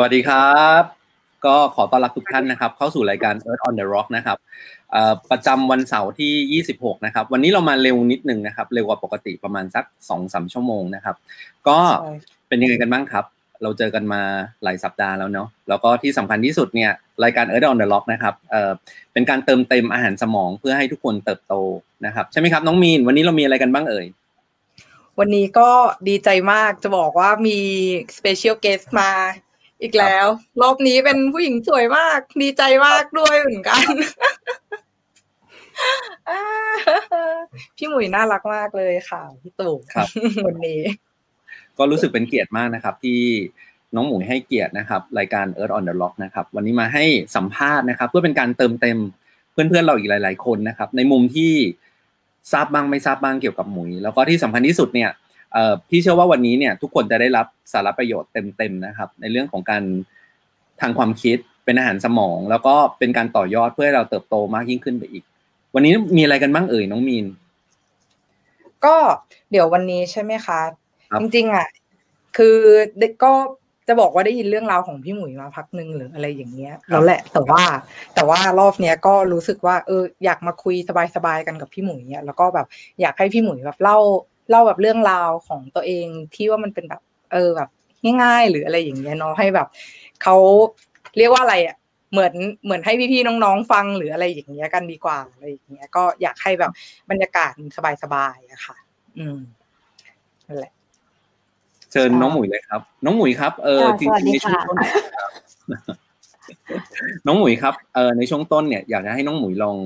สวัสดีครับ ก็ขอต้อนรับทุกท่านนะครับ เข้าสู่รายการ Earth on the Rock นะครับประจำวันเสาร์ที่ 26 นะครับ วันนี้เรามาเร็วนิดนึงนะครับ เร็วกว่าปกติประมาณสัก 2-3 ชั่วโมงนะครับ ก็เป็นยังไงกันบ้างครับ เราเจอกันมาหลายสัปดาห์แล้วเนาะแล้วก็ที่สำคัญที่สุดเนี่ยรายการ Earth on the Rock นะครับเอ่อเป็นการเติมเต็มอาหารสมองเพื่อให้ทุกคนเติบโตนะครับใช่ไหมครับน้องมีนวันนี้เรามีอะไรกันบ้างเอ่ยวันนี้ก็ดีใจมากจะบอกว่ามี special guest มา อีกแล้ว รอบนี้เป็นผู้หญิงสวยมาก ดีใจมากด้วยเหมือนกัน พี่หมุยน่ารักมากเลยค่ะ พี่ตู่ครับวันนี้ ก็รู้สึกเป็นเกียรติมากนะครับ ที่น้องหมุยให้เกียรตินะครับ รายการ Earth on the Rock นะครับ วันนี้มาให้สัมภาษณ์นะครับ เพื่อเป็นการเติมเต็มเพื่อนๆเราอีกหลาย ๆ คนนะครับ ในมุมที่ทราบบ้างไม่ทราบบ้างเกี่ยวกับหมุย แล้วก็ที่สำคัญที่สุดเนี่ย พี่เชื่อว่าวันนี้เนี่ยทุกคนจะได้รับสาระประโยชน์เต็มๆนะครับ ในเรื่องของการทางความคิดเป็นอาหารสมอง แล้วก็เป็นการต่อยอดเพื่อให้เราเติบโตมากยิ่งขึ้นไปอีก วันนี้มีอะไรกันบ้างเอ่ยน้องมีน ก็เดี๋ยววันนี้ใช่ไหมคะจริงๆอะคือก็จะบอกว่าได้ยินเรื่องราวของพี่หมุยมาพักหนึ่งหรืออะไรอย่างเงี้ยแล้วแหละ แต่ว่า แต่ว่ารอบเนี้ยก็รู้สึกว่าเอออยากมาคุยสบายๆกันกับพี่หมุยเนี่ยแล้วก็แบบอยากให้พี่หมุยแบบเล่า เล่าแบบเรื่องราวของตัวเองที่ว่ามันเป็นแบบ เออแบบ ง่าย ๆ หรืออะไรอย่างเงี้ยเนาะให้แบบเขาเรียกว่าอะไรอะเหมือนเหมือนให้พี่ๆน้องๆฟังหรืออะไรอย่างเงี้ยกันดีกว่าอะไรอย่างเงี้ยก็อยากให้แบบบรรยากาศสบายๆอะค่ะ อืมนั่นแหละเชิญน้องหมุยเลยครับ น้องหมุยครับเออจริงๆในช่วงต้นน้องหมุยครับเออในช่วงต้นเนี่ยอยากจะให้น้องหมุยลอง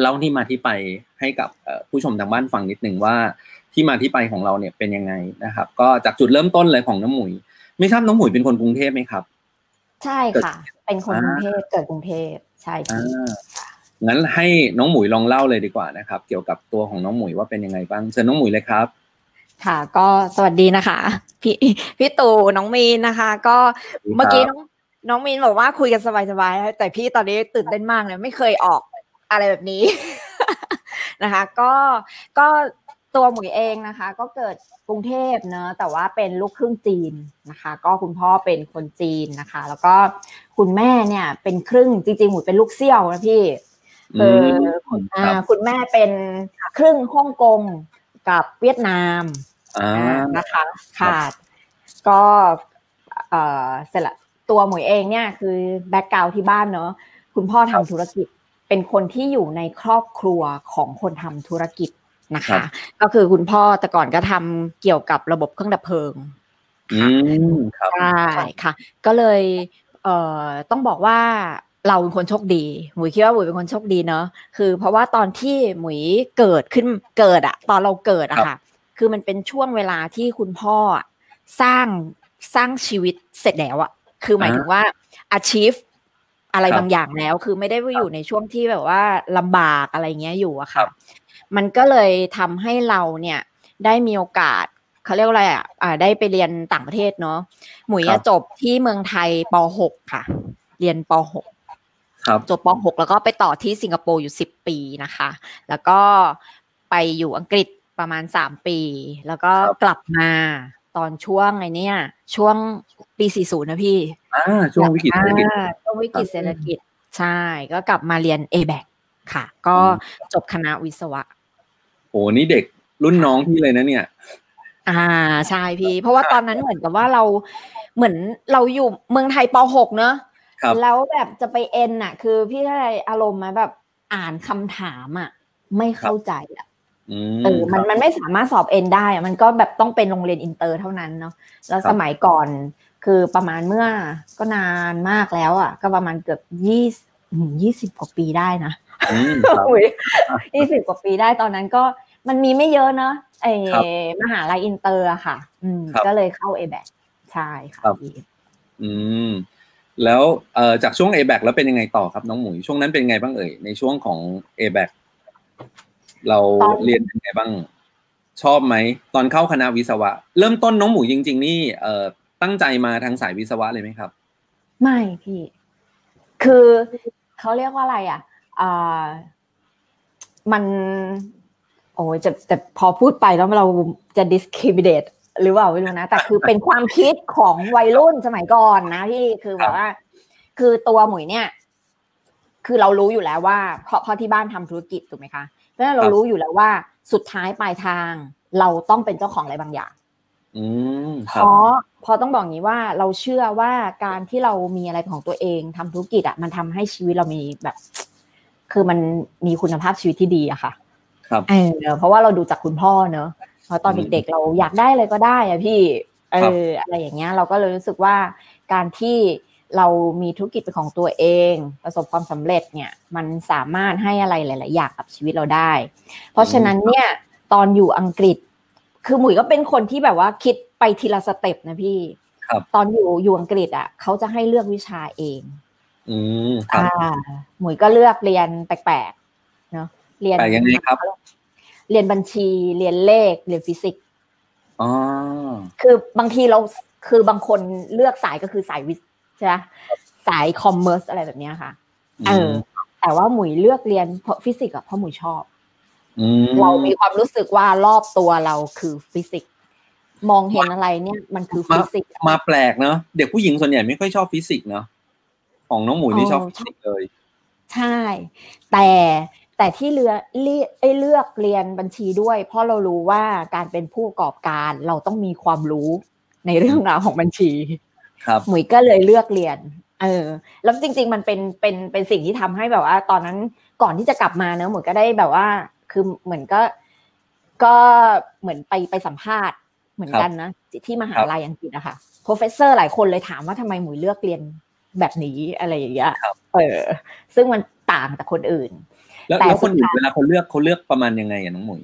เล่าที่มาที่ไปให้กับผู้ชมทางบ้านฟังนิดหนึ่งว่า ที่มาที่ไปของเราเนี่ยเป็นยังไงนะครับ ก็จากจุดเริ่มต้นเลยของน้องหมุย ไม่ทราบน้องหมุยเป็นคนกรุงเทพไหมครับ ใช่ค่ะ เป็นคนกรุงเทพเกิดกรุงเทพใช่ค่ะงั้นให้น้องหมุยลองเล่าเลยดีกว่านะครับ เกี่ยวกับตัวของน้องหมุยว่าเป็นยังไงบ้างเชิญน้องหมุยเลยครับ ค่ะ ก็สวัสดีนะคะ พี่พี่ตู่น้องมีนนะคะ ก็เมื่อกี้น้องน้องมีนบอกว่าคุยกันสบายๆแต่พี่ตอนนี้ตื่นเต้นมากเลยไม่เคยออกอะไรแบบนี้นะคะ ก็ก็ ตัวหมุยเองนะคะ ก็เกิดกรุงเทพเนอะแต่ว่าเป็นลูกครึ่งจีนนะคะ ก็คุณพ่อเป็นคนจีนนะคะ แล้วก็คุณแม่เนี่ยเป็นครึ่งจริงๆหมุยเป็นลูกเซี่ยวนะพี่เออคุณแม่เป็นครึ่งฮ่องกงกับเวียดนามนะคะค่ะก็เออเสร็จละตัวหมวยเองเนี่ยคือแบ็กกราวที่บ้านเนอะคุณพ่อทำธุรกิจเป็นคนที่อยู่ในครอบครัวของคนทำธุรกิจ นะคะ ก็คือคุณพ่อแต่ก่อนก็ทำเกี่ยวกับระบบเครื่องดับเพลิงใช่ค่ะ ก็เลยเอ่อต้องบอกว่าเราเป็นคนโชคดี หมุยคิดว่าหมุยเป็นคนโชคดีเนาะคือเพราะว่าตอนที่หมุยเกิดขึ้นเกิดอะตอนเราเกิดอะค่ะ คือมันเป็นช่วงเวลาที่คุณพ่อสร้างสร้างชีวิตเสร็จแล้วอะคือหมายถึงว่า achieve อะไรบางอย่างแล้ว คือไม่ได้อยู่ในช่วงที่แบบว่าลำบากอะไรเงี้ยอยู่อะค่ะ มันก็เลยทำให้เราเนี่ยได้มีโอกาสเขาเรียกว่าอะไรอะได้ไปเรียนต่างประเทศเนาะหมุยจบที่เมืองไทยป .6 ค่ะ เรียนป .6 จบป .6 แล้วก็ไปต่อที่สิงคโปร์อยู่สิบปีนะคะ แล้วก็ไปอยู่อังกฤษประมาณสามปี แล้วก็กลับมาตอนช่วงไงเนี่ยช่วงปี40นะพี่อ่าช่วงวิกฤตเศรษฐกิจช่วงวิกฤตเศรษฐกิจใช่ก็กลับมาเรียน a b a c ค่ะ ก็จบคณะวิศวะ โอ้นี่เด็กรุ่นน้องพี่เลยนะเนี่ย อ่าใช่พี่ เพราะว่าตอนนั้นเหมือนกับว่าเราเหมือนเราอยู่เมืองไทยป .6 เนอะแล้วแบบจะไปเอ็นน่ะ คือพี่อะไรอารมณ์มาแบบอ่านคำถามอะ ไม่เข้าใจอะเออมันมันไม่สามารถสอบเอ็นได้มันก็แบบต้องเป็นโรงเรียนอินเตอร์เท่านั้นเนาะแล้วสมัยก่อนคือประมาณเมื่อก็นานมากแล้วอะ ก็ประมาณเกือบยี่ยี่สิบกว่าปีได้นะ ยี่สิบกว่าปีได้ตอนนั้นก็มันมีไม่เยอะเนาะไอมหาลัยอินเตอร์อะค่ะ อืมก็เลยเข้าเอแบใช่ค่ะอืมแล้วเอ่อจากช่วง a b a c แล้วเป็นยังไงต่อครับน้องหมุยช่วงนั้นเป็นไงบ้างเอ่ยในช่วงของ a b a c เราเรียนเป็นไงบ้าง ชอบไหม ตอนเข้าคณะวิศวะ เริ่มต้นน้องหมุยจริง ๆ นี่เอ่อตั้งใจมาทางสายวิศวะเลยไหมครับ ไม่พี่ คือเขาเรียกว่าอะไรอะอ่า มันโอ้จะแต่พอพูดไปแล้วเราจะ discriminate หรือเปล่าไม่รู้นะ แต่คือเป็นความคิดของวัยรุ่นสมัยก่อนนะพี่คือแบบว่า คือตัวหมุยเนี่ย คือเรารู้อยู่แล้วว่า เพราะเพราะที่บ้านทำธุรกิจถูกไหมคะเพราะฉะนั้นเรารู้อยู่แล้วว่าสุดท้ายปลายทาง เราต้องเป็นเจ้าของอะไรบางอย่างอืมเพราะพอต้องบอกงี้ว่าเราเชื่อว่าการที่เรามีอะไรของตัวเองทำธุรกิจอะมันทำให้ชีวิตเรามีแบบ คือมันมีคุณภาพชีวิตที่ดีอะค่ะ ครับเออเพราะว่าเราดูจากคุณพ่อเนอะเพราะตอนเด็กๆเราอยากได้อะไรก็ได้อะพี่เอออะไรอย่างเงี้ยเราก็เลยรู้สึกว่าการที่เรามีธุรกิจเป็นของตัวเอง ประสบความสำเร็จเนี่ย มันสามารถให้อะไรหลาย ๆ อย่างกับชีวิตเราได้ เพราะฉะนั้นเนี่ยตอนอยู่อังกฤษ คือหมุยก็เป็นคนที่แบบว่าคิดไปทีละสเต็ปนะพี่ครับตอนอยู่อยู่อังกฤษอะเขาจะให้เลือกวิชาเอง อืมครับอ่าหมุยก็เลือกเรียนแปลกๆเนาะเรียนแปลกยังไงครับ เรียนบัญชี เรียนเลข เรียนฟิสิกส์อ๋อคือบางทีเราคือบางคนเลือกสายก็คือสายวิทย์ใช่ไหมสาย commerce อะไรแบบเนี้ยค่ะเออแต่ว่าหมุยเลือกเรียนเพราะฟิสิกส์อะเพราะหมุยชอบอืมเรามีความรู้สึกว่ารอบตัวเราคือฟิสิกส์มองเห็นอะไรเนี่ยมันคือฟิสิกส์มาแปลกเนาะเด็กผู้หญิงส่วนใหญ่ไม่ค่อยชอบฟิสิกส์เนาะ ของน้องหมูนี่ชอบฟิสิกส์เลย ใช่ แต่แต่ที่เลือกเลือกไอ้เลือกเรียนบัญชีด้วย เพราะเรารู้ว่าการเป็นผู้ประกอบการเราต้องมีความรู้ในเรื่องราวของบัญชี ครับหมุยก็เลยเลือกเรียน เออ แล้วจริง ๆ มันเป็นเป็นเป็นสิ่งที่ทำให้แบบว่า ตอนนั้นก่อนที่จะกลับมาเนอะหมุยก็ได้แบบว่า คือเหมือนก็ก็เหมือนไปไปสัมภาษณ์เหมือนกันนะที่ที่มหาลัยอังกฤษอะค่ะ professor หลายคนเลยถามว่าทำไมหมุยเลือกเรียน แบบนี้อะไรอย่างเงี้ยครับเออ ซึ่งมันต่างจากคนอื่น แล้วแต่แล้วคนอื่นสุดท้ายเวลาเขาเลือกเขาเลือกประมาณยังไงอะน้องหมุย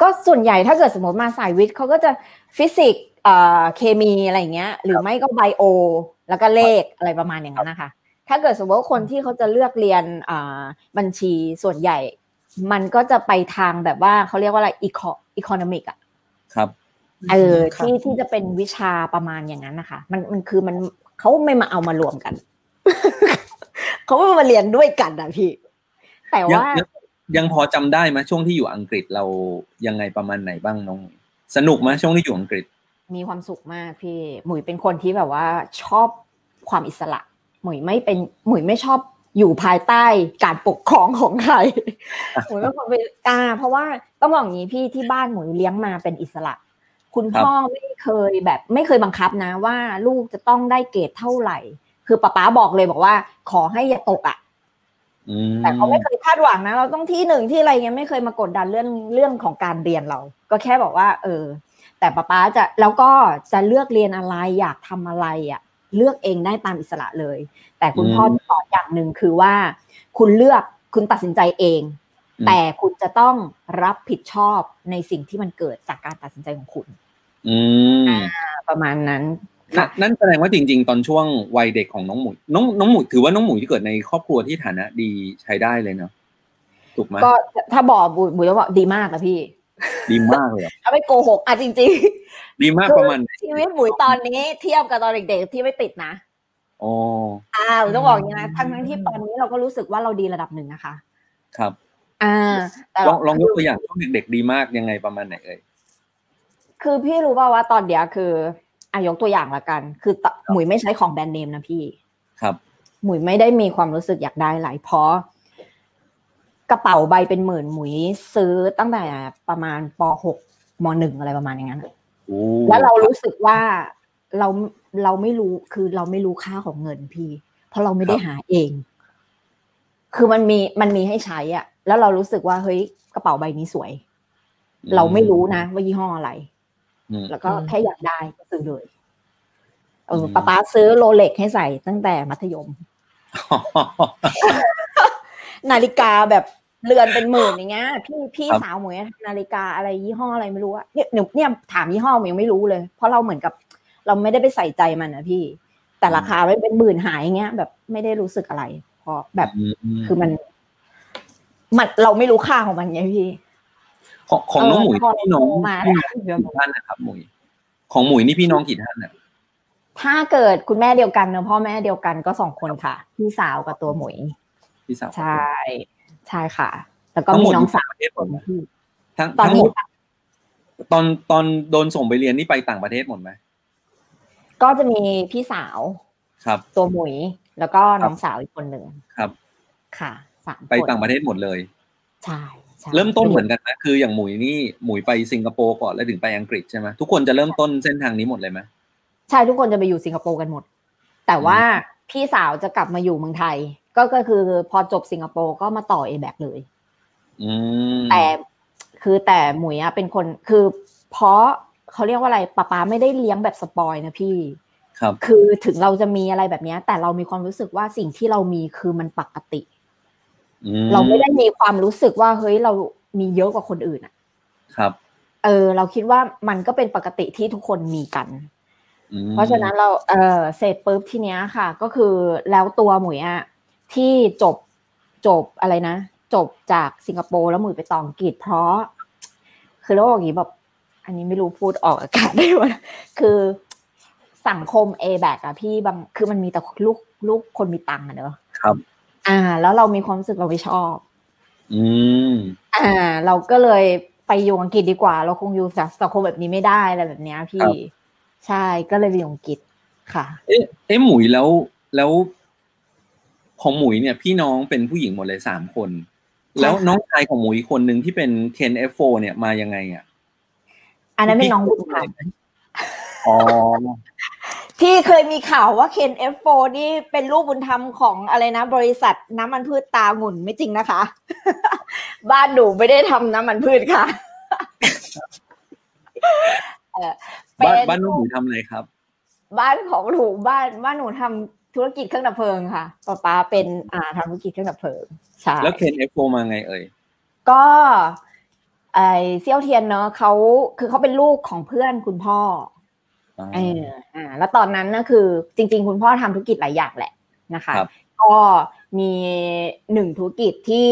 ก็ส่วนใหญ่ถ้าเกิดสมมติมาสายวิทย์เขาก็จะฟิสิกส์เอ่อเคมีอะไรอย่างเงี้ย หรือไม่ก็ไบโอ แล้วก็เลขอะไรประมาณอย่างนั้นนะคะ ถ้าเกิดสมมติว่าคนที่เขาจะเลือกเรียนอ่าบัญชีส่วนใหญ่ มันก็จะไปทางแบบว่าเขาเรียกว่าอะไรอีโคอีโคโนมิกอะครับเออครับที่ที่จะเป็นวิชาประมาณอย่างนั้นนะคะ มันมันคือมันเขาไม่มาเอามารวมกัน เขาไม่มาเรียนด้วยกันอะพี่ แต่ยังว่ายังยังพอจำได้ไหมช่วงที่อยู่อังกฤษเรายังไงประมาณไหนบ้างน้องหมุยสนุกไหมช่วงที่อยู่อังกฤษ มีความสุขมากพี่หมุยเป็นคนที่แบบว่าชอบความอิสระ หมุยไม่เป็นหมุยไม่ชอบอยู่ภายใต้การปกครองของใครหมุยเป็นคนเป็นอ่า เพราะว่าต้องบอกอย่างนี้พี่ที่บ้านหมุยเลี้ยงมาเป็นอิสระ คุณพ่อไม่เคยแบบไม่เคยบังคับนะว่าลูกจะต้องได้เกรดเท่าไหร่ คือป๊าป๊าบอกเลยบอกว่า ขอให้อย่าตกอะอืมแต่เขาไม่เคยคาดหวังนะ เราต้องที่หนึ่งที่อะไรเงี้ยไม่เคยมากดดันเรื่องเรื่องของการเรียนเรา ก็แค่บอกว่า เออ แต่ป๊าป๊าจะแล้วก็จะเลือกเรียนอะไรอยากทำอะไรอะ เลือกเองได้ตามอิสระเลย แต่คุณพ่อจะสอนอย่างหนึ่งคือว่า คุณเลือกคุณตัดสินใจเอง แต่คุณจะต้องรับผิดชอบในสิ่งที่มันเกิดจากการตัดสินใจของคุณ อืมประมาณนั้นนั่นนั่นแสดงว่าจริง ๆ ตอนช่วงวัยเด็กของน้องหมุยน้องน้องหมุยถือว่าน้องหมุยที่เกิดในครอบครัวที่ฐานะดีใช้ได้เลยเนาะถูกไหมก็ถ้าบอกบุยบุยจะบอกดีมากนะพี่ ดีมากเลยอะถ้าไม่โกหกอะจริง ๆ ดีมากประมาณไหนชีวิตหมุยตอนนี้เทียบกับตอนเด็กๆที่ไม่ติดนะอ๋ออ่าหมุยต้องบอกอย่างนี้นะทั้งทั้งๆที่ตอนนี้เราก็รู้สึกว่าเราดีระดับหนึ่งนะคะ ครับ อ่าแต่ลเราองลองยกตัวอย่างช่วงเด็กๆดีมากยังไงประมาณไหนเอ่ย คือพี่รู้ป่าวว่าตอนเดียวคืออายกตัวอย่างละกัน คือตหมุยไม่ใช้ของแบรนด์เนมนะพี่ครับ หมุยไม่ได้มีความรู้สึกอยากได้อะไรเพราะกระเป๋าใบเป็นหมื่นหมุยซื้อตั้งแต่ประมาณป .6 ม .1 อะไรประมาณอย่างนั้นอะโอ้แล้วเรารู้สึกว่าเราเราไม่รู้คือเราไม่รู้ค่าของเงินพี่ เพราะเราไม่ได้หาเอง คือมันมีมันมีให้ใช้อะ แล้วเรารู้สึกว่าเฮ้ยกระเป๋าใบนี้สวย เราไม่รู้นะว่ายี่ห้ออะไรอืม แล้วก็อืมแค่อยากได้ก็ซื้อเลย เอออืมป้าป๊าซื้อโรเล็กให้ใส่ตั้งแต่มัธยม นาฬิกาแบบเรือนเป็นหมื่นอย่างเงี้ย พี่พี่ครับสาวหมวยนาฬิกาอะไรยี่ห้ออะไรไม่รู้อะเนี่ยหนูเนี่ยถามยี่ห้อหมวยยังไม่รู้เลย เพราะเราเหมือนกับ เราไม่ได้ไปใส่ใจมันนะพี่ แต่ราคาไม่เป็นหมื่นหายอย่างเงี้ย แบบไม่ได้รู้สึกอะไรเพราะแบบมคือมันมันเราไม่รู้ค่าของมันไงพี่ ของของน้องหมุยเพอพี่น้องโตมาพี่แล้วน้องกี่ท่านนะครับหมุยของหมุยนี่พี่น้องกี่ท่านอะถ้าเกิดคุณแม่เดียวกันเนอะพ่อแม่เดียวกันก็สองคนค่ะ พี่สาวกับตัวหมวยพี่สาวใช่ใช่ค่ะ แล้วก็ทั้งหมีมดน้องสาวประเทศหมดไหมที่ทั้งตอนทั้งหนี้มดตอนตอนโดนส่งไปเรียนนี่ไปต่างประเทศหมดไหมก็จะมีพี่สาวครับ ตัวหมุยแล้วก็น้องสาวอีกคนหนึ่งครับ ค่ะสามคนไปต่างประเทศหมดเลย ใช่ใช่ เริ่มต้นเหมือนกันนะคืออย่างหมุยนี่หมุยไปสิงคโปร์ก่อนแล้วถึงไปอังกฤษใช่ไหมทุกคนจะเริ่มต้นเส้นทางนี้หมดเลยไหมใช่ทุกคนจะไปอยู่สิงคโปร์กันหมด แต่ว่าพี่สาวจะกลับมาอยู่เมืองไทย ก็ก็คือพอจบสิงคโปร์ก็มาต่อเอแบกเลยอืมแต่คือแต่หมุยอะเป็นคนคือเพราะเขาเรียกว่าอะไรป้าป๊าไม่ได้เลี้ยงแบบสปอยนะพี่ครับ คือถึงเราจะมีอะไรแบบเนี้ยแต่เรามีความรู้สึกว่าสิ่งที่เรามีคือมันปกติอื เราไม่ได้มีความรู้สึกว่าเฮ้ยเรามีเยอะกว่าคนอื่นอะครับ เออ เราคิดว่ามันก็เป็นปกติที่ทุกคนมีกันอืมเพราะฉะนั้นเราเออเสร็จปุ๊บทีเนี้ยค่ะ ก็คือแล้วตัวหมุยอะที่จบจบอะไรนะ จบจากสิงคโปร์แล้วหมุยไปต่ออังกฤษเพราะ คือเราบอกอย่างนี้แบบอันนี้ไม่รู้พูดออกอากาศได้ไหมคือสังคมเอแบกอะพี่บางคือมันมีแต่ลูกลูกคนมีตังค์อะเนอะครับ อ่า แล้วเรามีความรู้สึกเราไม่ชอบ อืม อ่า เราก็เลยไปอยู่อังกฤษดีกว่า เราคงอยู่จากสังคมแบบนี้ไม่ได้อะไรแบบเนี้ยพี่ ใช่ก็เลยไปอยู่อังกฤษค่ะ เอ๊ะเอ๊ะหมุยแล้วแล้วของหมุยเนี่ย พี่น้องเป็นผู้หญิงหมดเลยสามคน แล้วน้องชายของหมุยคนหนึ่งที่เป็นเคนเอฟโฟเนี่ยมายังไงอะ อันนั้นเป็นน้องบุญธรรมอ๋อ ที่เคยมีข่าวว่าเคนเอฟโฟนี่เป็นลูกบุญธรรมของอะไรนะ บริษัทน้ำมันพืชตาหมุนไม่จริงนะคะ บ้านหนูไม่ได้ทำน้ำมันพืชค่ะเออเป็บ้านบ้านน้องหมุยทำอะไรครับ บ้านของหนูบ้านบ้านหนูทำธุรกิจเครื่องดับเพลิงค่ะป๊าป๊าเป็นอ่าทำธุรกิจเครื่องดับเพลิงใช่แล้วเคนเอฟโฟมาไงเอ่ยก็ไอเซี่ยวเทียนเนอะเขาคือเขาเป็นลูกของเพื่อนคุณพ่ออ๋อ เอออ่าแล้วตอนนั้นนะคือจริง ๆ คุณพ่อทำธุรกิจหลายอย่างแหละนะคะครับก็มีหนึ่งธุรกิจที่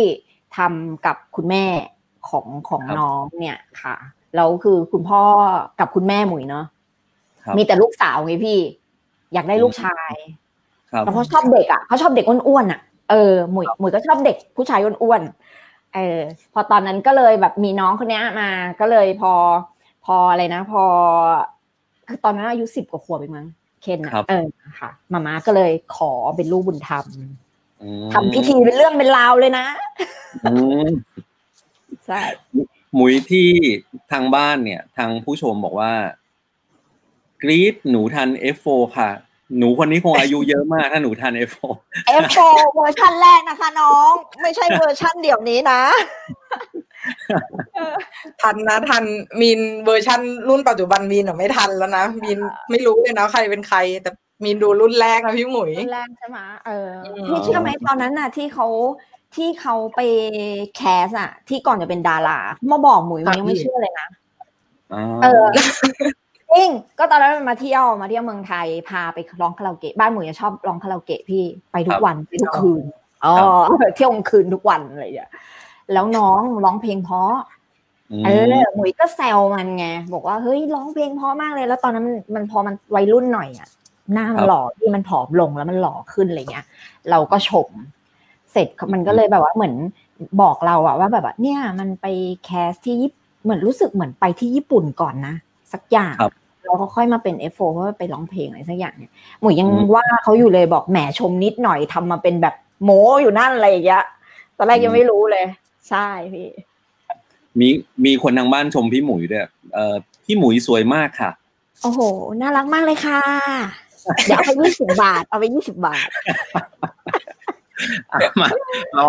ทำกับคุณแม่ของของน้องเนี่ยค่ะแล้วคือคุณพ่อกับคุณแม่หมุยเนาะครับมีแต่ลูกสาวไงพี่ อยากได้ลูกชายครับแล้วเขาชอบเด็กอะเขาชอบเด็กอ้วนๆอะเออหมุยหมุยก็ชอบเด็กผู้ชายอ้วนๆเออพอตอนนั้นก็เลยแบบมีน้องคนเนี้ยมาก็เลยพอพออะไรนะ พอ คือตอนนั้นอายุสิบกว่าขวบเองมั้งเคนอะเออค่ะมาม่าก็เลยขอเป็นลูกบุญธรรมอืมทำพิธีเป็นเรื่องเป็นราวเลยนะอืมใช่หมุยที่ทางบ้านเนี่ย ทางผู้ชมบอกว่ากรีดหนูทัน F4 ค่ะ หนูคนนี้คงอายุเยอะมากถ้าหนูทัน F4 F4 เวอร์ชันแรกนะคะ น้อง ไม่ใช่เวอร์ชันเดี๋ยวนี้นะ ทันนะทันมีนเวอร์ชันรุ่นปัจจุบันมีนอะไม่ทันแล้วนะมีนไม่รู้เลยนะใครเป็นใคร แต่มีนดูรุ่นแรกนะพี่หมุยรุ่นแรกใช่ไหมเอออืมพี่เชื่อไหมตอนนั้นน่ะ ที่เขาที่เขาไป cast อะที่ก่อนจะเป็นดารามาบอกหมุยมันยังไม่เชื่อเลยนะเออจริงก็ตอนนั้นมันมาเที่ยวมาเที่ยวเมืองไทยพาไปร้องคาราโอเกะบ้านหมุยจะชอบร้องคาราโอเกะพี่ไปทุครักบวันไปทุกคืนอ๋อเที่ยวกลางคืนทุกวันอะไรอย่างเงี้ย แล้วน้องร้องเพลงเพราะมเออหมุยก็แซวมันไงบอกว่าเฮ้ยร้องเพลงเพราะมากเลย แล้วตอนนั้นมันมันพอมันวัยรุ่นหน่อยอะหน้ามันหล่อที่มันผอมลงแล้วมันหล่อขึ้นอะไรเงี้ย เราก็ชม เสร็จมันก็เลยแบบว่าเหมือนบอกเราอะว่าแบบว่าเนี่ยมันไปแคสที่ญี่เหมือนรู้สึกเหมือนไปที่ญี่ปุ่นก่อนนะ สักอย่างครับเราก็ค่อยมาเป็น F4 เพราะว่าไปร้องเพลงอะไรสักอย่างเนี่ยหมุยยังว่าเขาอยู่เลยบอกแหมชมนิดหน่อยทำมาเป็นแบบโม้อยู่นั่นอะไรอย่างเงี้ยตอนแรกยังไม่รู้เลย ใช่พี่มีมีคนทางบ้านชมพี่หมุยด้วยเอ่อพี่หมุยสวยมากค่ะ โอ้โห น่ารักมากเลยค่ะ เดี๋ยวเอาไปยี่สิบบาท เอาไปยี่สิบบาทอะมาเรา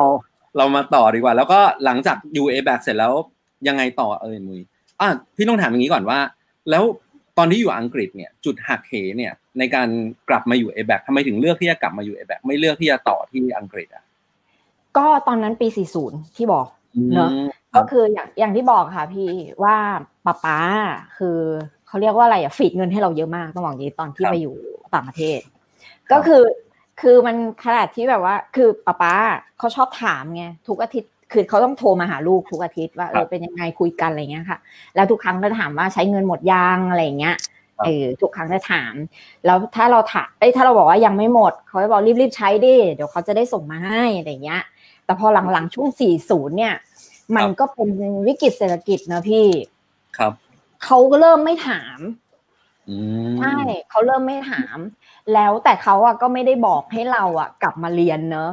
เรามาต่อดีกว่า แล้วก็หลังจาก UA back เสร็จแล้วยังไงต่อเอ่ยมุยอะพี่ต้องถามอย่างนี้ก่อนว่า แล้วตอนที่อยู่อังกฤษเนี่ย จุดหักเหเนี่ย ในการกลับมาอยู่ a b a c ทำไมถึงเลือกที่จะกลับมาอยู่ a b a c ไม่เลือกที่จะต่อที่อังกฤษอะ ก็ตอนนั้นปี 40 ที่บอกเนอะอืมคก็รับคืออย่างอย่างที่บอกค่ะพี่ว่าป๊าป๊าคือเขาเรียกว่าอะไรอะฟีดเงินให้เราเยอะมากต้องบอกอย่างนี้ตอนที่ครับไปอยู่ต่างประเทศ ก็คือคือมันขนาดที่แบบว่า คือป๊าป๊าเขาชอบถามไงทุกอาทิตย์คือเขาต้องโทรมาหาลูกทุกอาทิตย์ว่าเออเป็นยังไงคุยกันอะไรเงี้ยค่ะ แล้วทุกครั้งจะถามว่าใช้เงินหมดยังอะไรเงี้ยเออทุกครั้งจะถาม แล้วถ้าเราถามเอ้ยถ้าเราบอกว่ายังไม่หมด เขาจะบอกรีบๆใช้ดิเดี๋ยวเขาจะได้ส่งมาให้อะไรเงี้ย แต่พอหลังๆช่วง 40 เนี่ย มันก็เป็นวิกฤตเศรษฐกิจนะพี่ ครับ เขาก็เริ่มไม่ถามอืมใช่เขาเริ่มไม่ถาม แล้วแต่เขาอะก็ไม่ได้บอกให้เราอะกลับมาเรียนเนอะ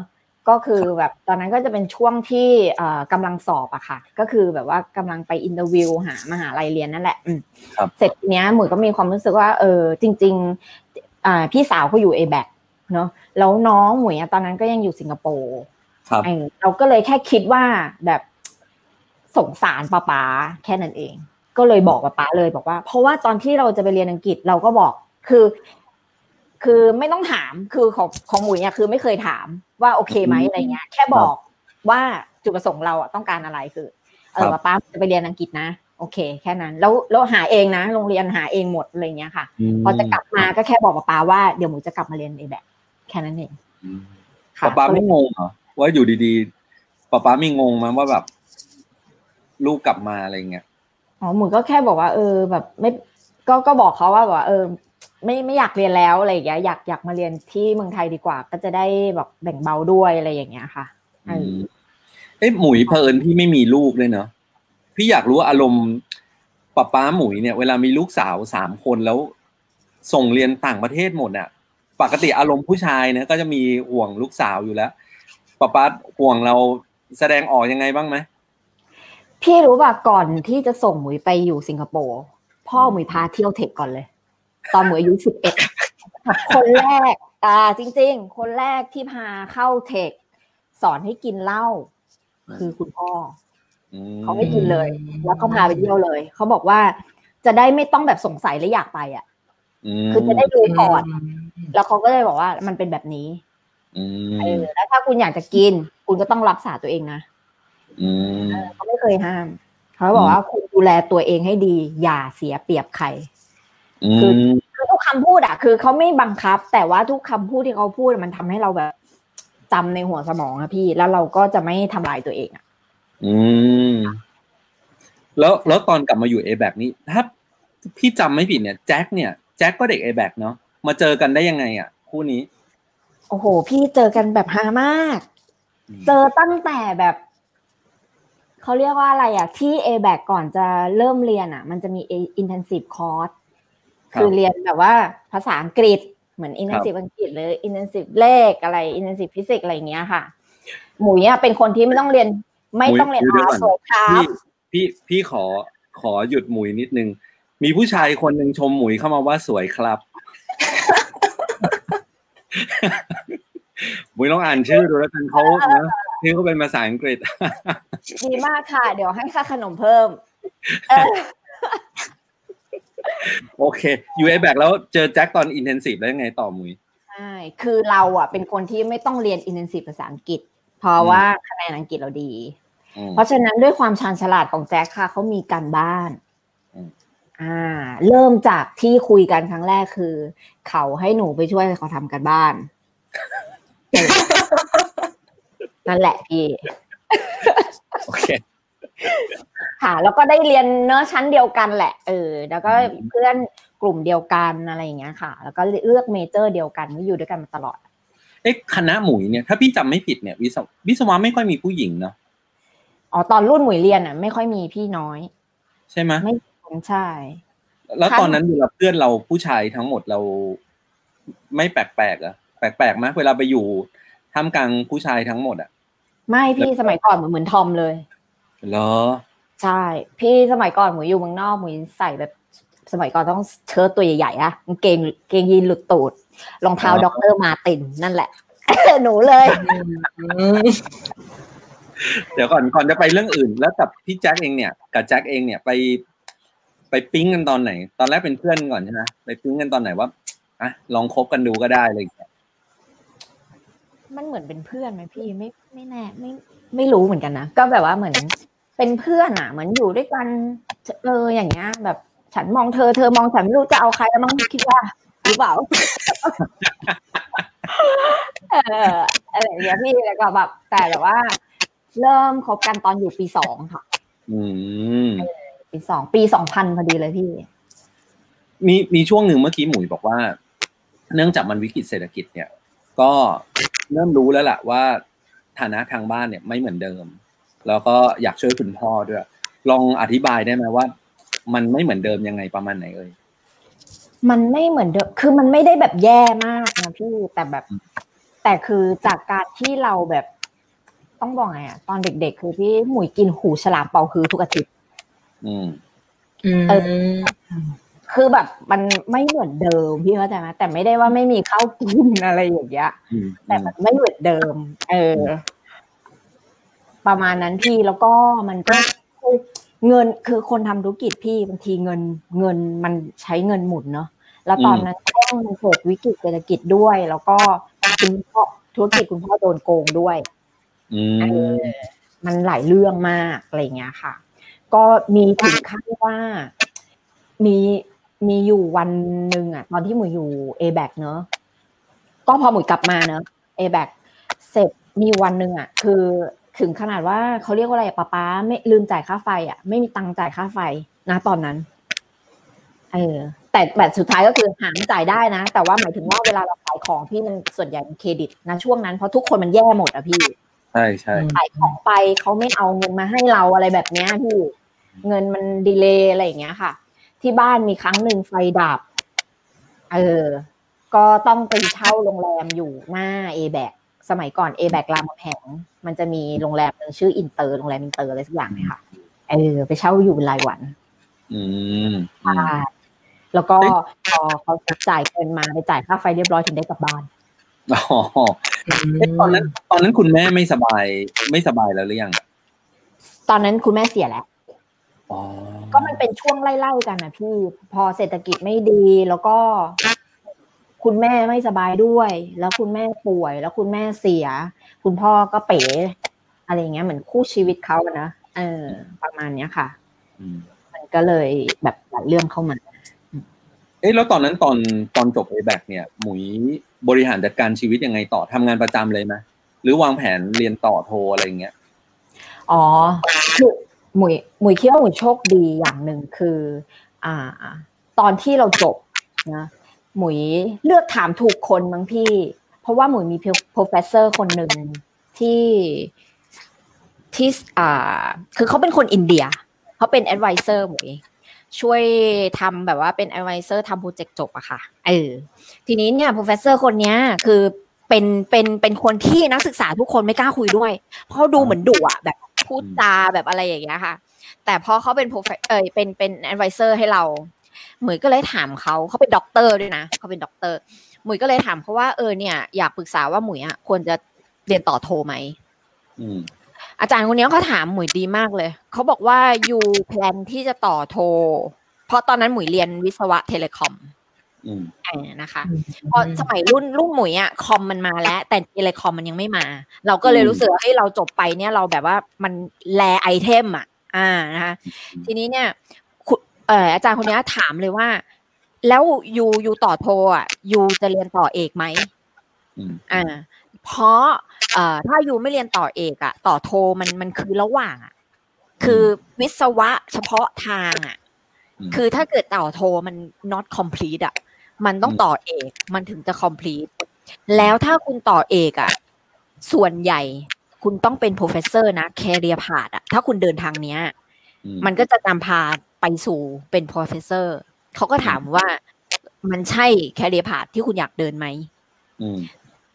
ก็คือแบบตอนนั้นก็จะเป็นช่วงที่เอ่อกำลังสอบอะค่ะ ก็คือแบบว่ากำลังไป interview หามหาลัยเรียนนั่นแหละอืมครับเสร็จเนี้ยหมุยก็มีความรู้สึกว่าเออจริงๆอ่าพี่สาวก็อยู่ a b a c เนอะแล้วน้องหมุยอะตอนนั้นก็ยังอยู่สิงคโปร์ครับ เออเราก็เลยแค่คิดว่าแบบสงสารป้าป๊าแค่นั้นเอง ก็เลยบอกป้าป๊าเลยบอกว่า เพราะว่าตอนที่เราจะไปเรียนอังกฤษเราก็บอกคือ คือไม่ต้องถามคือของของหมุยอะคือไม่เคยถามว่าโอเคไหมอะไรเงี้ย แค่บอกว่าจุดประสงค์เราอะต้องการอะไรคือ เออป้าป๊าจะไปเรียนอังกฤษนะโอเค แค่นั้น แล้วแล้วหาเองนะ โรงเรียนหาเองหมดอะไรเงี้ยค่ะ พอจะกลับมาก็แค่บอกป้าป๊าว่าเดี๋ยวหมูจะกลับมาเรียนเอแบบแค่นั้นเองอืมค่ะป๊าป๊าไม่งงเหรอ ว่าอยู่ดีๆป๊าป๊าไม่งงมั้ยว่าแบบลูกกลับมาอะไรเงี้ยอ๋อหมูก็แค่บอกว่า เออ แบบไม่ก็ก็บอกเขาว่าแบบว่า เออ ไม่ไม่อยากเรียนแล้วอะไรอย่างเงี้ยอยากอยากมาเรียนที่เมืองไทยดีกว่า ก็จะได้แบบแบ่งเบาด้วยอะไรอย่างเงี้ยค่ะอืมเอ้หมุยเพลินพี่ไม่มีลูกเลยเนาะพี่อยากรู้ว่าอารมณ์ป๊าป๊าหมุยเนี่ย เวลามีลูกสาวสามคนแล้ว ส่งเรียนต่างประเทศหมดอะปกติอารมณ์ผู้ชายเนี่ยก็จะมีห่วงลูกสาวอยู่แล้ว ป๊าป๊าห่วงเราแสดงออกยังไงบ้างไหมพี่รู้ป่ะก่อนที่จะส่งหมุยไปอยู่สิงคโปร์พ่อหมุยพาเที่ยวเทคก่อนเลย ตอนหมุยอายุสิบเอ็ดคนแรกอ่าจริง ๆ คนแรกที่พาเข้าเทค สอนให้กินเหล้าคือคุณพ่ออืมเขาไม่กินเลย แล้วเขาพาไปเที่ยวเลยเขาบอกว่าจะได้ไม่ต้องแบบสงสัยและอยากไปอะมคือจะได้รู้ก่อน แล้วเขาก็เลยบอกว่ามันเป็นแบบนี้อื เอมอแล้วถ้าคุณอยากจะกิน คุณก็ต้องรักษาตัวเองนะอืมเขาไม่เคยห้าม เขาบอกว่าคุณดูแลตัวเองให้ดี อย่าเสียเปรียบใครอืมคือทุกคำพูดอะคือเขาไม่บังคับ แต่ว่าทุกคำพูดที่เขาพูดมันทำให้เราแบบจำในหัวสมองอะพี่ แล้วเราก็จะไม่ทำลายตัวเองอะอืม แล้วแล้วตอนกลับมาอยู่ a อแบนี่ถ้าพี่จำไม่ผิดเนี่ยแจ็คเนี่ยแจ็คก็เด็ก a อแบเนาะมาเจอกันได้ยังไงอะ คู่นี้ โอ้โห พี่เจอกันแบบฮามาก เจอตั้งแต่แบบเขาเรียกว่าอะไรอะ ที่ a b a c ก่อนจะเริ่มเรียนอะ มันจะมี A- intensive course ครับคือเรียนแบบว่าภาษาอังกฤษเหมือน intensive อังกฤษหรือ intensive เลขอะไร intensive physics อะไรอย่างเงี้ยค่ะ หมูเนี่ยเป็นคนที่ไม่ต้องเรียน ไม่ต้องเรียนหมุยอาเดี๋ยวก่อนโซครับพี่พี่พี่ขอขอหยุดหมุยนิดนึง มีผู้ชายคนหนึ่งชมหมุยเข้ามาว่าสวยครับ หมุยลองอ่านชื่อดูแล้วกันเขานะชื่อเขาเป็นภาษาอังกฤษ ดีมากค่ะ เดี๋ยวให้ค่าขนมเพิ่มเออโอเคอยู่เอแบกแล้วเจอแจ็คตอนอินเทนซีฟแล้วยังไงต่อหมุยใช่คือเราอะเป็นคนที่ไม่ต้องเรียน intensive ภาษาอังกฤษ เพราะว่าคะแนนอังกฤษเราดีอืมเพราะฉะนั้นด้วยความชาญฉลาดของแจ็คค่ะเขามีการบ้านอืม อ่า เริ่มจากที่คุยกันครั้งแรกคือ เขาให้หนูไปช่วยเขาทำกันบ้านเออนั่นแหละพี่โอเคค่ะ แล้วก็ได้เรียนเนื้อะชั้นเดียวกันแหละ เออ แล้วก็อืมเพื่อนกลุ่มเดียวกันอะไรอย่างเงี้ยค่ะ แล้วก็เลือกเมเจอร์เดียวกันก็อยู่ด้วยกันมาตลอด เอ๊ะคณะหมุยเนี่ย ถ้าพี่จำไม่ผิดเนี่ย วิศววิศวะไม่ค่อยมีผู้หญิงเนาะ อ๋อ ตอนรุ่นหมวยเรียนอะ ไม่ค่อยมีพี่น้อย ใช่ไหมไม่ ใช่ แล้วค่ะตอนนั้นเวลาเพื่อนเราผู้ชายทั้งหมดเราไม่แปลกๆเหรอะแปลกๆไหมเวลาไปอยู่ท่ามกลางผู้ชายทั้งหมดอะไม่พี่สมัยก่อนเหมือนเหมือนทอมเลยเหรอใช่ พี่สมัยก่อนหมุยอยู่เมืองนอกหมุยใส่แบบสมัยก่อนต้องเชิ้ตตัวใหญ่ๆอะกางเกงกางเกงยีนหลุดตูดรองเท้าอ๋อ Dr. Martens นั่นแหละหนูเลย เดี๋ยวก่อนก่อนจะไปเรื่องอื่น แล้วกับพี่แจ็คเองเนี่ยกับแจ็คเองเนี่ยไป ไปปิ๊งกันตอนไหน ตอนแรกเป็นเพื่อนก่อนใช่ไหมไปปิ๊งกันตอนไหนว่าอะลองคบกันดูก็ได้อะไรอย่างเลยมันเหมือนเป็นเพื่อนไหมพี่ไม่ไม่แน่ไม่ไม่รู้เหมือนกันนะก็แบบว่าเหมือนเป็นเพื่อนอะเหมือนอยู่ด้วยกัน เอออย่างเงี้ย แบบฉันมองเธอเธอมองฉันไม่รู้จะเอาใครแล้วมั้งคิดว่าหรือเปล่าเอออะไรอย่างเงี้ยพี่แล้วก็แบบแต่แบบว่า เริ่มคบกันตอนอยู่ปีสองค่ะ อืม ปีสองปีสองพันพอดีเลยพี่ มีมีช่วงหนึ่งเมื่อกี้หมุยบอกว่า เนื่องจากมันวิกฤตเศรษฐกิจเนี่ย ก็เริ่มรู้แล้วล่ะว่าฐานะทางบ้านเนี่ยไม่เหมือนเดิม แล้วก็อยากช่วยคุณพ่อด้วย ลองอธิบายได้ไหมว่า มันไม่เหมือนเดิมยังไงประมาณไหนเอ่ยมันไม่เหมือนเดิม คือมันไม่ได้แบบแย่มากนะพี่ แต่แบบ แต่คือจากการที่เราแบบ ต้องบอกไงอะตอนเด็ก ๆ คือพี่หมุยกินหูฉลามเป่าคือทุกอาทิตย์ อืมเออคือแบบมันไม่เหมือนเดิมพี่เข้าใจไหมแต่ไม่ได้ว่าไม่มีข้าวกินอะไรอย่างเงี้ยอืมแต่มันไม่เหมือนเดิม เออ ประมาณนั้นพี่แล้วก็มันก็เงินคือคนทำธุรกิจพี่บางทีเงินเงินมันใช้เงินหมุนเนาะแล้วตอนนั้นก็มันเกิดวิกฤตเศรษฐกิจด้วย แล้วก็คุณพ่อธุรกิจคุณพ่อโดนโกงด้วยอืมเออมันหลายเรื่องมากอะไรเงี้ยค่ะ ก็มีถึงขั้นว่ามีมีอยู่วันหนึ่งอะตอนที่หมูอยู่เอแบกเนอะก็พอหมูกลับมาเนอะเอแบกเสร็จมีวันหนึ่งอะคือถึงขนาดว่าเขาเรียกว่าอะไรป้าป้าไม่ลืมจ่ายค่าไฟอะ ไม่มีตังค์จ่ายค่าไฟนะตอนนั้น เออ แต่แบบสุดท้ายก็คือหาจ่ายได้นะ แต่ว่าหมายถึงว่าเวลาเราขายของพี่มันส่วนใหญ่เป็นเครดิตนะช่วงนั้นเพราะทุกคนมันแย่หมดอะพี่ ใช่ใช่ขายของไปเขาไม่เอาเงินมาให้เราอะไรแบบเนี้ยพี่ เงินมัน delay อะไรอย่างเงี้ยค่ะ ที่บ้านมีครั้งหนึ่งไฟดับ เออ ก็ต้องไปเช่าโรงแรมอยู่หน้าเอแบกสมัยก่อนเอแบกรามคำแหงมันจะมีโรงแรมหนึ่งชื่ออินเตอร์โรงแรมอินเตอร์อะไรสักอย่างเนี่ยค่ะเออไปเช่าอยู่เป็นรายวัน อืมใช่แล้วก็พอเขาจ่ายเงินมาไปจ่ายค่าไฟเรียบร้อยถึงได้กลับบ้านอ๋อเอ๊ะตอนนั้น ตอนนั้นคุณแม่ไม่สบายไม่สบายแล้วหรือยัง ตอนนั้นคุณแม่เสียแล้วอ๋อ ก็มันเป็นช่วงไล่ๆกันนะพี่ พอเศรษฐกิจไม่ดีแล้วก็ คุณแม่ไม่สบายด้วย แล้วคุณแม่ป่วย แล้วคุณแม่เสีย คุณพ่อก็เป๋ อะไรอย่างเงี้ยเหมือนคู่ชีวิตเขาอะนะเออ ประมาณเนี้ยค่ะอืมมันก็เลยแบบหลายเรื่องเข้ามาเอ๊ะแล้วตอนนั้นตอนตอนจบ a b a c เนี่ย หมุยบริหารจัดการชีวิตยังไงต่อทำงานประจำเลยไหมหรือวางแผนเรียนต่อโทอะไรอย่างเงี้ยอ๋อคือ หมุยหมุยคิดว่าหมุยโชคดีอย่างหนึ่งคือ อ่า ตอนที่เราจบนะหมุยเลือกถามถูกคนมั้งพี่ เพราะว่าหมุยมี professor คนหนึ่งที่ที่อ่าคือเขาเป็นคนอินเดียเขาเป็น advisor หมุยช่วยทำแบบว่าเป็น advisor ทำ project จบอะค่ะ เออ ทีนี้เนี่ย professor คนเนี้ย คือเป็นเป็นเป็นคนที่นักศึกษาทุกคนไม่กล้าคุยด้วย เพราะดูเหมือนดุอะแบบ พูดจาแบบอะไรอย่างเงี้ยค่ะ แต่พอเขาเป็น prof เออเป็นเป็น advisor ให้เราหมุยก็เลยถามเขาเขาเป็นด็อกเตอร์ด้วยนะเขาเป็นด็อกเตอร์หมุยก็เลยถามเขาว่าเออเนี่ยอยากปรึกษาว่าหมุยอะควรจะเรียนต่อโทไหมอืมอาจารย์คนนี้เขาถามหมวยดีมากเลย เขาบอกว่า you plan ที่จะต่อโท เพราะตอนนั้นหมวยเรียนวิศวะ telecom อืมอ่า นะคะเพราะสมัยรุ่นรุ่นหมวยอะคอมมันมาแล้ว แต่ telecom มันยังไม่มา เราก็เลยรู้สึกว่าเฮ้ยเราจบไปเนี่ยเราแบบว่ามัน rare item อะ อ่านะคะทีนี้เนี่ยคุณเอออาจารย์คนนี้ถามเลยว่า แล้ว you you ต่อโทอะ you จะเรียนต่อเอกไหมอืมอ่าเพราะเอ่อถ้ายูไม่เรียนต่อเอกอะ ต่อโทมันมันคือระหว่างอะคือวิศวะเฉพาะทางอะมคือถ้าเกิดต่อโทมัน not complete อะ มันต้องต่อเอก มันถึงจะ complete แล้วถ้าคุณต่อเอกอะส่วนใหญ่คุณต้องเป็น professor นะ career path อะถ้าคุณเดินทางเนี้ยอืมันก็จะนำพาไปสู่เป็น professor เขาก็ถามว่ามันใช่ career path ที่คุณอยากเดินไหมอืม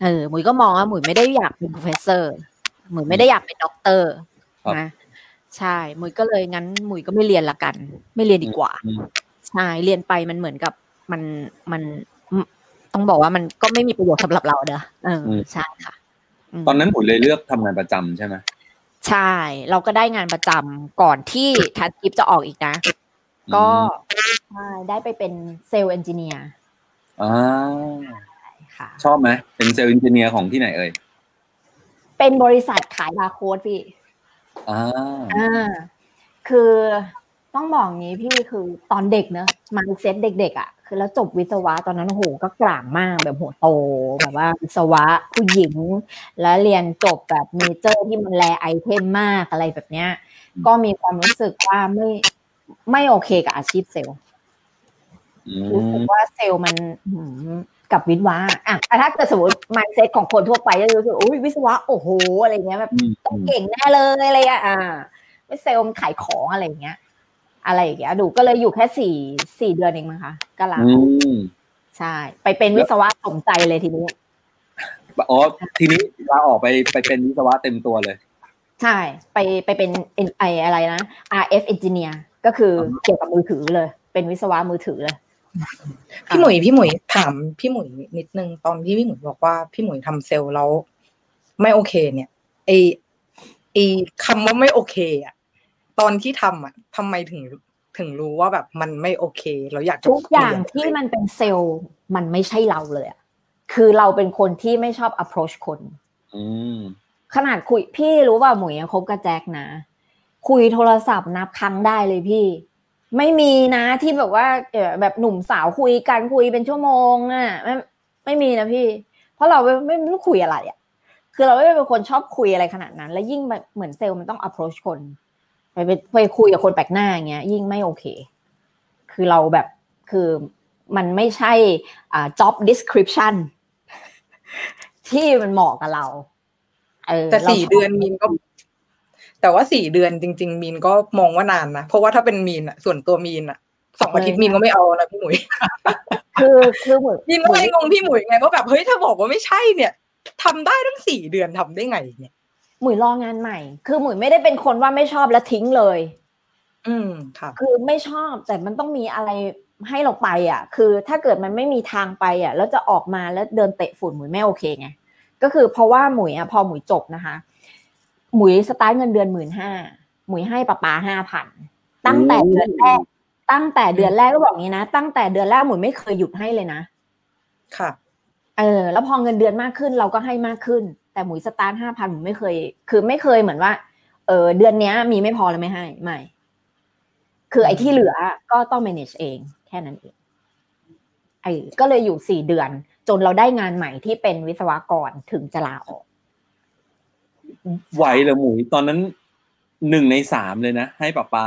เออหมุยก็มองว่าหมุยไม่ได้อยากเป็น professor หมุยไม่ได้อยากเป็นด็อกเตอร์ครับนะใช่ หมุยก็เลยงั้น หมุยก็ไม่เรียนละกัน ไม่เรียนดีกว่าอืมใช่เรียนไปมันเหมือนกับ มันมันอืมต้องบอกว่ามันก็ไม่มีประโยชน์สำหรับเราเด้อเอออใช่ค่ะตอนนั้นหมุยเลยเลือกทำงานประจำใช่ไหมใช่ เราก็ได้งานประจำก่อนที่ทันกิฟจะออกอีกนะ ก็ใช่ได้ไปเป็น sales engineerอ่าค่ะชอบไหมเป็น sales engineer ของที่ไหนเอ่ย เป็นบริษัทขายบาร์โค้ดพี่อ่าอ่าคือต้องบอกงี้พี่คือตอนเด็กเนอะ mindset เด็ก ๆ อะ คือแล้วจบวิศวะตอนนั้นโอ้โหก็กร่างมากแบบหัวโตแบบว่าวิศวะผู้หญิง แล้วเรียนจบแบบ major ที่มัน rare item มากอะไรแบบเนี้ย ก็มีความรู้สึกว่าไม่ไม่โอเคกับอาชีพเซลล์อืรู้สึกมว่าเซลล์มันหืมกับวิศวะอะแต่ถ้าเกิดสมมติมายเซ็ตของคนทั่วไปจะรู้สึกอุ้ยวิศวะโอ้โหอะไรเงี้ยแบบอืมต้องเก่งแน่เลยอะไรอะอ่าไม่เซลล์มันขายของอะไรอย่างเงี้ย อะไรอย่างเงี้ยดูก็เลยอยู่แค่สี่สี่เดือนเองมั้งคะก็ลาอืมใช่ ไปเป็นวิศวะสมใจเลยทีนี้อ๋อทีนี้ลาออกไปไปเป็นวิศวะเต็มตัวเลย ใช่ ไปไปเป็นไออะไรนะ RF engineer ก็คือเกี่ยวกับมือถือเลย เป็นวิศวะมือถือเลยพี่หมวยพี่หมวยถามพี่หมวยนิดนึงตอนที่พี่หมวยบอกว่าพี่หมวยทำเซลล์แล้ว ไม่โอเค เนี่ยไอไอคำว่าไม่โอเค อะ ตอนที่ทำอะทำไมถึงถึงรู้ว่าแบบมันไม่โอเค เราอยากจะทุกอย่างเปลี่ที่นมันเป็นเซลล์มันไม่ใช่เราเลยอะคือเราเป็นคนที่ไม่ชอบ approach คนอืมขนาดคุยพี่รู้ว่าหมวยยังคบกับแจ็คนะ คุยโทรศัพท์นับครั้งได้เลยพี่ ไม่มีนะที่แบบว่าเออแบบหนุ่มสาวคุยกันคุยเป็นชั่วโมงอะไม่ไม่มีนะพี่ เพราะเราไม่ไม่ไม่รู้คุยอะไรอะคือเราไม่ได้เป็นคนชอบคุยอะไรขนาดนั้น แล้วยิ่งแบบเหมือนเซลล์มันต้อง approach คน ไปไปไปคุยกับคนแปลกหน้าอย่างเงี้ย ยิ่งไม่โอเค คือเราแบบคือมันไม่ใช่อ่า job description ที่มันเหมาะกับเราเออแต่ราสี่ชบเดือนมีนก็ แต่ว่าสี่เดือนจริง ๆ มีนก็มองว่านานนะเพราะว่าถ้าเป็นมีนอะส่วนตัวมีนอะสองอาทิตย์มีนก็ไม่เอานะพี่หมวยคือคือเหมือนมีนก็เลยงงพี่หมวยไงว่าแบบเฮ้ยถ้าบอกว่าไม่ใช่เนี่ยทำได้ตั้งสี่เดือนทำได้ไงเนี่ย หมุยรองานใหม่ คือหมุยไม่ได้เป็นคนว่าไม่ชอบแล้วทิ้งเลย อืมค่ะคือไม่ชอบแต่มันต้องมีอะไรให้เราไปอะ คือถ้าเกิดมันไม่มีทางไปอะ แล้วจะออกมาแล้วเดินเตะฝุ่นหมุยไม่โอเคไง ก็คือเพราะว่าหมุยอะพอหมุยจบนะคะ หมุยสตาร์ทเงินเดือนหมื่นห้าหมุยให้ป้าป้าห้าพันตั้งแต่เดือนแรก ตั้งแต่เดือนแรกก็บอกงี้นะ ตั้งแต่เดือนแรกหมุยไม่เคยหยุดให้เลยนะ ค่ะ เออ แล้วพอเงินเดือนมากขึ้นเราก็ให้มากขึ้น แต่หมุยสตาร์ทห้าพันหมุยไม่เคย คือไม่เคยเหมือนว่า เออเดือนเนี้ยมีไม่พอแล้วไม่ให้ไม่คือไอ้ที่เหลือก็ต้อง manage เอง แค่นั้นเองไอ้ก็เลยอยู่สี่เดือน จนเราได้งานใหม่ที่เป็นวิศวกรถึงจะลาออก ไหวเหรอหมูตอนนั้นหนึ่งในสามเลยนะ ให้ป้าป๊า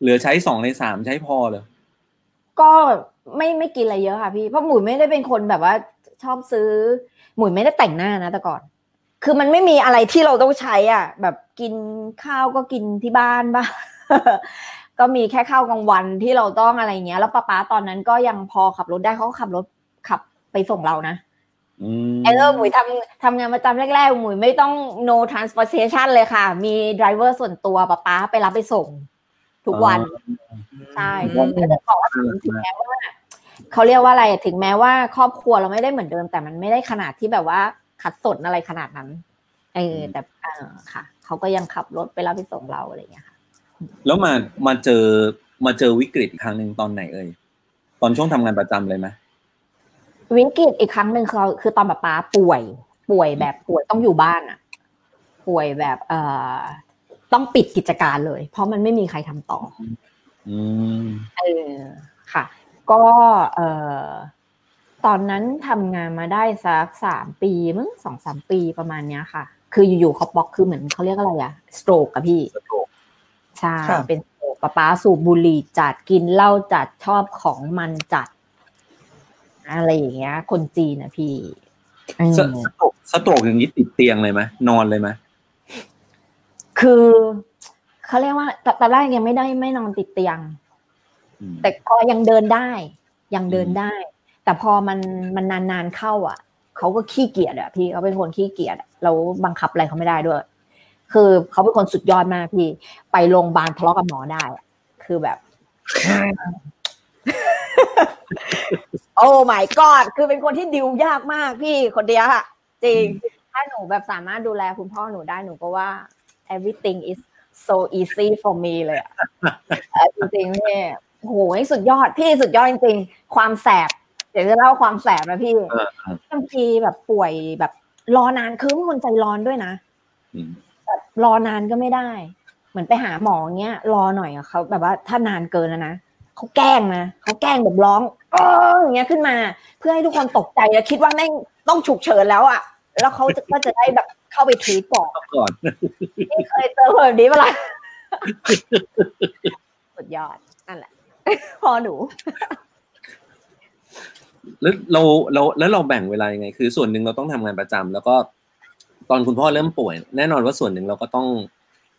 เหลือใช้สองในสามใช้พอเลยก็ไม่ไม่กินอะไรเยอะค่ะพี่เพราะหมุยไม่ได้เป็นคนแบบว่า ชอบซื้อ หมุยไม่ได้แต่งหน้านะแต่ก่อน คือมันไม่มีอะไรที่เราต้องใช้อะ แบบกินข้าวก็กินที่บ้านบ้างก็มีแค่ข้าวกลางวันที่เราต้องอะไรเงี้ย แล้วป้าป๊าตอนนั้นก็ยังพอขับรถได้เขาก็ขับรถขับไปส่งเรานะอืมไอเออหมุยทำทำงานประจำแรกๆหมุยไม่ต้อง no transportation เลยค่ะ มี driver ส่วนตัวป้าป๊าไปรับไปส่ง ทุกวัน ใช่อืมก็จะบอกว่าถึงถึงแม้ว่าเขาเรียกว่าอะไรถึงแม้ว่าครอบครัวเราไม่ได้เหมือนเดิม แต่มันไม่ได้ขนาดที่แบบว่า ขัดสนอะไรขนาดนั้น เออ แต่เออค่ะ เขาก็ยังขับรถไปรับไปส่งเราอะไรอย่างเงี้ยค่ะ แล้วมามาเจอมาเจอวิกฤตอีกครั้งหนึ่งตอนไหนเอ่ยตอนช่วงทำงานประจำเลยไหมวิกฤตอีกครั้งหนึ่งคือคือตอนแบบป้าป่วย ป่วยแบบป่วยต้องอยู่บ้านอะ ป่วยแบบ เอ่อ ต้องปิดกิจการเลย เพราะมันไม่มีใครทำต่อ อืมเออค่ะ ก็ เอ่อ ตอนนั้นทำงานมาได้สักสามปีมั้งสองสามปีประมาณเนี้ยค่ะ คืออยู่ๆเขาบอกคือเหมือนเขาเรียกอะไรอะสโตรกอะพี่สโตรกใช่ค่ะเป็นสโตรกป้าป้าสูบบุหรี่จัดกินเหล้าจัดชอบของมันจัด อะไรอย่างเงี้ย คนจีนนะพี่อืมสสโตรกสโตรกอย่างนี้ติดเตียงเลยไหมนอนเลยไหมคือเขาเรียกว่าตตอนแรกยังไม่ได้ไม่นอนติดเตียงอืมแต่ก็ยังเดินได้ ยังเดินได้ แต่พอมันมันนานๆเข้าอะเขาก็ขี้เกียจอะพี่เขาเป็นคนขี้เกียจอะเราบังคับอะไรเขาไม่ได้ด้วย คือเขาเป็นคนสุดยอดมากพี่ ไปโรงพยาบาลทะเลาะกับหมอได้อะคือแบบโอ้ my god คือเป็นคนที่ดิวยากมากพี่คนเดียวอะจริง ถ้าหนูแบบสามารถดูแลคุณพ่อหนูได้หนูก็ว่า everything is so easy for me เลยอะเออจริงๆพี่โหสุดยอดพี่สุดยอดจริงๆ ความแสบ เดี๋ยวจะเล่าความแสบนะพี่เออเออบางทีแบบป่วยแบบ รอนานคือเป็นคนใจร้อนด้วยนะอืมแบบรอนานก็ไม่ได้ เหมือนไปหาหมอเงี้ย รอหน่อยอะเขาแบบว่าถ้านานเกินแล้วนะเขาแกล้งนะเขาแกล้งแบบร้องเอออย่างเงี้ยขึ้นมา เพื่อให้ทุกคนตกใจแล้วคิดว่าแม่งต้องฉุกเฉินแล้วอะแล้วเขาจะก็จะได้แบบเข้าไปทรีตก่อนก่อนพี่เคยเจอแบบนี้เปะล่าสุดยอดนั่นแหละพอหนู แล้วเราเราแล้วเราแบ่งเวลายังไง คือ ส่วนหนึ่งเราต้องทำงานประจำแล้วก็ตอนคุณพ่อเริ่มป่วย แน่นอนว่าส่วนหนึ่งเราก็ต้อง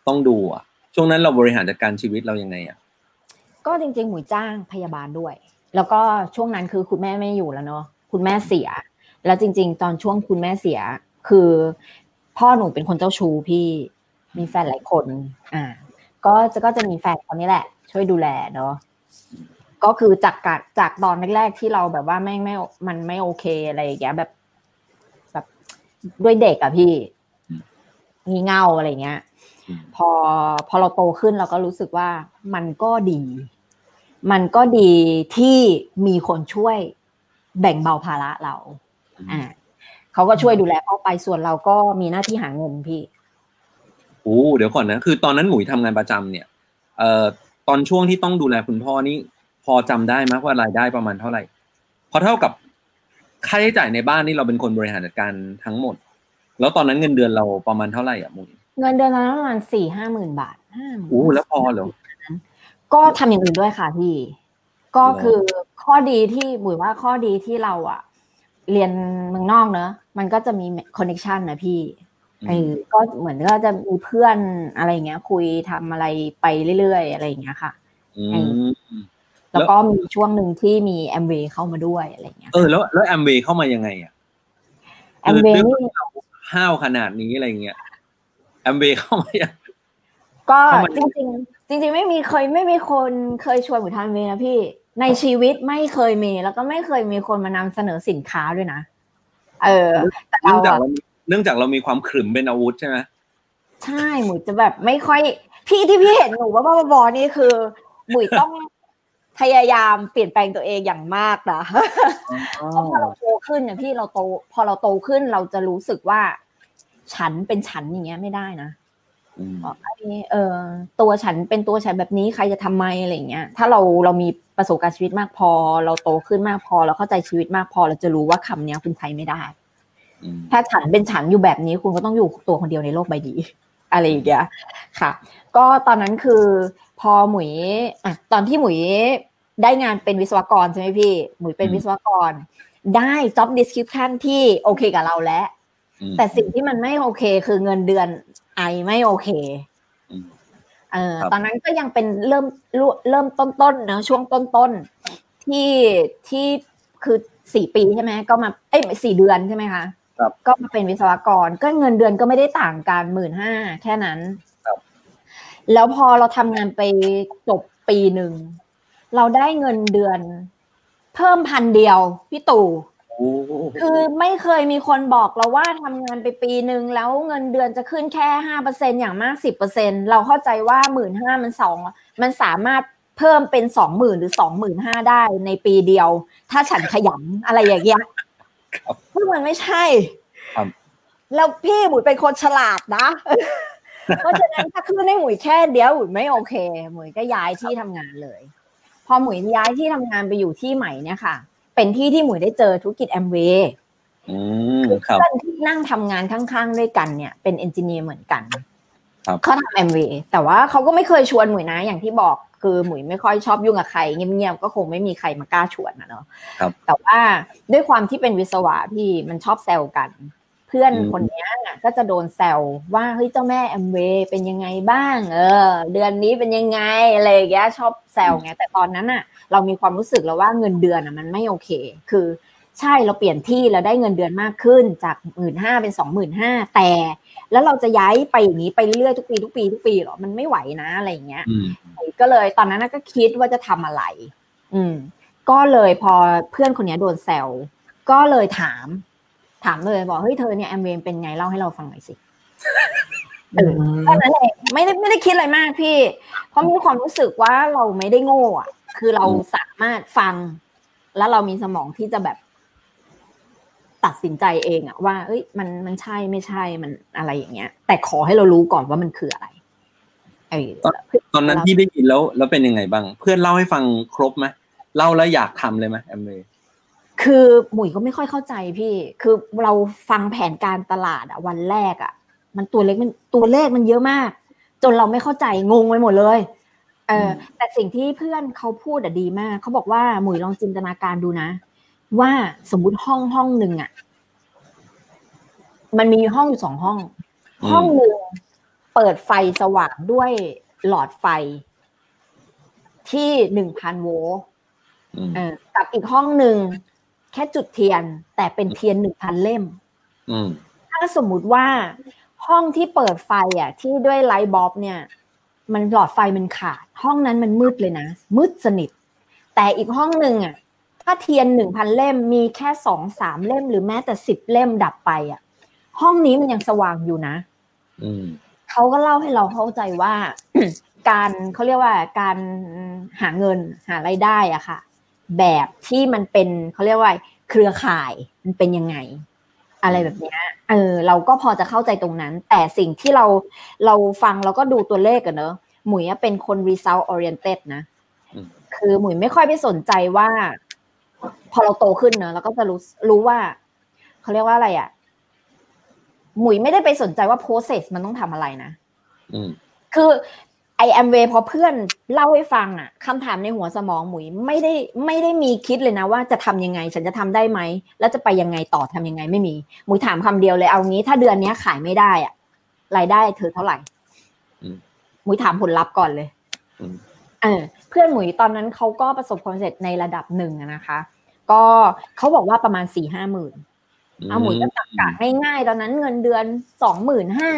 ต้องดูอะ ช่วงนั้นเราบริหารจัดการชีวิตเรายังไงอะก็จริงๆหมุยจ้างพยาบาลด้วย แล้วก็ช่วงนั้นคือคุณแม่ไม่อยู่แล้วเนาะคุณแม่เสีย แล้วจริง ๆ ตอนช่วงคุณแม่เสีย คือพ่อหนูเป็นคนเจ้าชู้พี่มีแฟนหลายคน อ่า ก็จะก็จะมีแฟนคนนี้แหละ ช่วยดูแลเนาะ ก็คือจากกจากตอนแรกๆที่เราแบบว่าไม่ไม่มันไม่โอเคอะไรอย่างเงี้ยแบบแบบด้วยเด็กอะพี่งีเง่าอะไรเงี้ย พอพอเราโตขึ้นเราก็รู้สึกว่ามันก็ดี มันก็ดีที่มีคนช่วยแบ่งเบาภาระเรา อ่าเขาก็ช่วยดูแลพ่อไปส่วนเราก็มีหน้าที่หาเงินพี่โอ้เดี๋ยวก่อนนะ คือตอนนั้นหมุยทำงานประจำเนี่ย เอ่อตอนช่วงที่ต้องดูแลคุณพ่อนี่ พอจำได้ไหมว่ารายได้ประมาณเท่าไหร่เพราะเท่ากับค่าใช้จ่ายในบ้านนี่เราเป็นคนบริหารจัดการทั้งหมด แล้วตอนนั้นเงินเดือนเราประมาณเท่าไหร่อะหมุยเงินเดือนนั้นประมาณสี่ห้าหมื่นบาทห้าหมื่นโอ้แล้วพอเหรอก็ทำอย่างอื่นด้วยค่ะพี่ ก็คือข้อดีที่บุ๋ยว่าข้อดีที่เราอะเรียนเมืองนอกเนอะมันก็จะมีคอนเนคชันนะพี่เออก็เหมือนก็จะมีเพื่อนอะไรเงี้ย คุยทำอะไรไปเรื่อยๆอะไรอย่างเงี้ยค่ะอืม แล้วก็มีช่วงหนึ่งที่มีแอมเวเข้ามาด้วยอะไรเงี้ยเออแล้วแล้วแอมเวเข้ามายังไงอะแอมเวนี่ห้าวขนาดนี้อะไรเงี้ยแอมเวเข้ามายังก็เข้ามาจริงๆจริงๆไม่มีเคยไม่มีคนเคยชวนหมูทำเวนะพี่ ในชีวิตไม่เคยมี แล้วก็ไม่เคยมีคนมานำเสนอสินค้าด้วยนะ เออแต่เนื่เราองจากอะเราเนื่องจากเรามีความขรึมเป็นอาวุธใช่ไหมใช่หมูจะแบบไม่ค่อย พี่ที่พี่เห็นหนูว่าบ้าบอๆนี่คือหมุยต้อง พยายามเปลี่ยนแปลงตัวเองอย่างมากนะเพราะพอเราโตขึ้นเนี่ยพี่เราโต พอเราโตขึ้นเราจะรู้สึกว่า ฉันเป็นฉันอย่างเงี้ยไม่ได้นะอืมไอ้เออตัวฉันเป็นตัวฉันแบบนี้ใครจะทำไมอะไรอย่างเงี้ย ถ้าเราเรามีประสบการณ์ชีวิตมากพอ เราโตขึ้นมากพอ เราเข้าใจชีวิตมากพอ เราจะรู้ว่าคำเนี้ยคุณใช้ไม่ได้อืมถ้าฉันเป็นฉันอยู่แบบนี้คุณก็ต้องอยู่ตัวคนเดียวในโลกใบนี้อะไรอย่างเงี้ยค่ะ ก็ตอนนั้นคือ พอหมุยอะตอนที่หมุยได้งานเป็นวิศวกรใช่ไหมพี่ หมุยเป็นวิศวกร ได้ job description ที่โอเคกับเราแล้วอืมแต่สิ่งที่มันไม่โอเค คือเงินเดือนไอไม่โอเคอืมเออครับตอนนั้นก็ยังเป็นเริ่มเริ่มต้นๆเนอะช่วงต้นๆที่ที่คือสี่ปีใช่ไหมก็มาเอ้ยสี่เดือนใช่ไหมคะครับก็มาเป็นวิศวกร ก็เงินเดือนก็ไม่ได้ต่างกันหมื่นห้าแค่นั้นครับ แล้วพอเราทำงานไปจบปีหนึ่ง เราได้เงินเดือน เพิ่มพันเดียวพี่ตู่โอ้คือไม่เคยมีคนบอกเราว่าทำงานไปปีหนึ่งแล้วเงินเดือนจะขึ้นแค่ห้าเปอร์เซ็นอย่างมากสิบเปอร์เซ็นเราเข้าใจว่าหมื่นห้ามันสองมันสามารถเพิ่มเป็นสองหมื่นหรือสองหมื่นห้าได้ในปีเดียว ถ้าฉันขยันอะไรอย่างเงี้ยครับซึ่งมันไม่ใช่ครับแล้วพี่หมุยเป็นคนฉลาดนะ เพราะฉะนั้นถ้าขึ้นให้หมุยแค่เดียวหมุยไม่โอเค หมุยก็ย้ายที่ทำงานเลย พอหมุยย้ายที่ทำงานไปอยู่ที่ใหม่เนี่ยค่ะ เป็นที่ที่หมุยได้เจอธุรกิจแอมเวย์อืมครับเพื่อนที่นั่งทำงานข้างๆด้วยกันเนี่ย เป็นเอนจิเนียร์เหมือนกันครับเขาทำแอมเวย์แต่ว่าเขาก็ไม่เคยชวนหมุยนะ อย่างที่บอกคือหมุยไม่ค่อยชอบยุ่งกับใครเงียบๆก็คงไม่มีใครมากล้าชวนนะเนาะครับแต่ว่าด้วยความที่เป็นวิศวะพี่มันชอบแซวกันเพื่อนอืมคนเนี้ยน่ะก็จะโดนแซวว่าเฮ้ยเจ้าแม่แอมเวย์เป็นยังไงบ้าง เออ เดือนนี้เป็นยังไงอะไรอย่างเงี้ยชอบแซวไงแต่ตอนนั้นน่ะเรามีความรู้สึกแล้วว่าเงินเดือนอะมันไม่โอเค คือใช่เราเปลี่ยนที่แล้วได้เงินเดือนมากขึ้นจากหมื่นห้าเป็นสองหมื่นห้าแต่ แล้วเราจะย้ายไปอย่างนี้ไปเรื่อยๆทุกปีทุกปีทุกปีเหรอมันไม่ไหวนะอะไรอย่างเงี้ยอืมก็เลยตอนนั้นน่ะก็คิดว่าจะทำอะไร อืม ก็เลยพอเพื่อนคนเนี้ยโดนแซวก็เลยถาม ถามเลยบอกเฮ้ยเธอเนี่ยแอมเวย์เป็นไงเล่าให้เราฟังหน่อยสิเออแค่นั้นเองไม่ได้ไม่ได้คิดอะไรมากพี่ เพราะมีความรู้สึกว่าเราไม่ได้โง่อะคือเราสามารถฟัง แล้วเรามีสมองที่จะแบบตัดสินใจเองอะว่า เอ้ย มันมันใช่ไม่ใช่มันอะไรอย่างเงี้ย แต่ขอให้เรารู้ก่อนว่ามันคืออะไรไอ้ตอนนั้นพี่ได้ยินแล้ว แล้วเป็นยังไงบ้าง เพื่อนเล่าให้ฟังครบไหมเล่าแล้วอยากทำเลยไหมแอมเวย์ คือหมุยก็ไม่ค่อยเข้าใจพี่ คือเราฟังแผนการตลาดอะวันแรกอะมันตัวเล็กมันตัวเลขมันเยอะมาก จนเราไม่เข้าใจงงไปหมดเลยเออแต่สิ่งที่เพื่อนเขาพูดอะดีมากเขาบอกว่าหมุยลองจินตนาการดูนะ ว่าสมมุติห้องห้องหนึ่งอะมันมีห้องอยู่สองห้อง ห้องหนึ่งเปิดไฟสว่างด้วยหลอดไฟ ที่หนึ่งพันโวลต์อืมเออกับอีกห้องหนึ่ง แค่จุดเทียน แต่เป็นเทียนหนึ่งพันเล่มอืมถ้าสมมุติว่าห้องที่เปิดไฟอะ ที่ด้วย light bulb เนี่ย มันหลอดไฟมันขาด ห้องนั้นมันมืดเลยนะ มืดสนิท แต่อีกห้องหนึ่งอะ ถ้าเทียนหนึ่งพันเล่มมีแค่สองสามเล่มหรือแม้แต่สิบเล่มดับไปอะ ห้องนี้มันยังสว่างอยู่นะอืมเขาก็เล่าให้เราเข้าใจว่า การเขาเรียกว่าการหาเงินหารายได้อะค่ะ แบบที่มันเป็นเขาเรียกว่าเครือข่ายมันเป็นยังไง อะไรแบบเนี้ยเออเราก็พอจะเข้าใจตรงนั้น แต่สิ่งที่เราเราฟังเราก็ดูตัวเลขกันเนอะหมุยอะเป็นคน result oriented นะอืมคือหมุยไม่ค่อยไปสนใจว่า พอเราโตขึ้นเนอะเราก็จะรู้รู้ว่าเขาเรียกว่าอะไรอะหมุยไม่ได้ไปสนใจว่า process มันต้องทำอะไรนะอืมคือไอแอมเวพอเพื่อน เล่าให้ฟังอะคำถามในหัวสมองหมุยไม่ได้ไม่ได้มีคิดเลยนะว่าจะทำยังไง ฉันจะทำได้ไหม แล้วจะไปยังไงต่อทำยังไงไม่มี หมุยถามคำเดียวเลยเอางี้ ถ้าเดือนเนี้ยขายไม่ได้อะรายได้เธอเท่าไหร่อืมหมุยถามผลลัพธ์ก่อนเลยอืมเออเพื่อนหมุยตอนนั้นเขาก็ประสบความสำเร็จในระดับหนึ่งอะนะคะ ก็เขาบอกว่าประมาณสี่ห้าหมื่นเอาหมุยก็ตักกะง่ายๆตอนนั้นเงินเดือนสองหมื่นห้า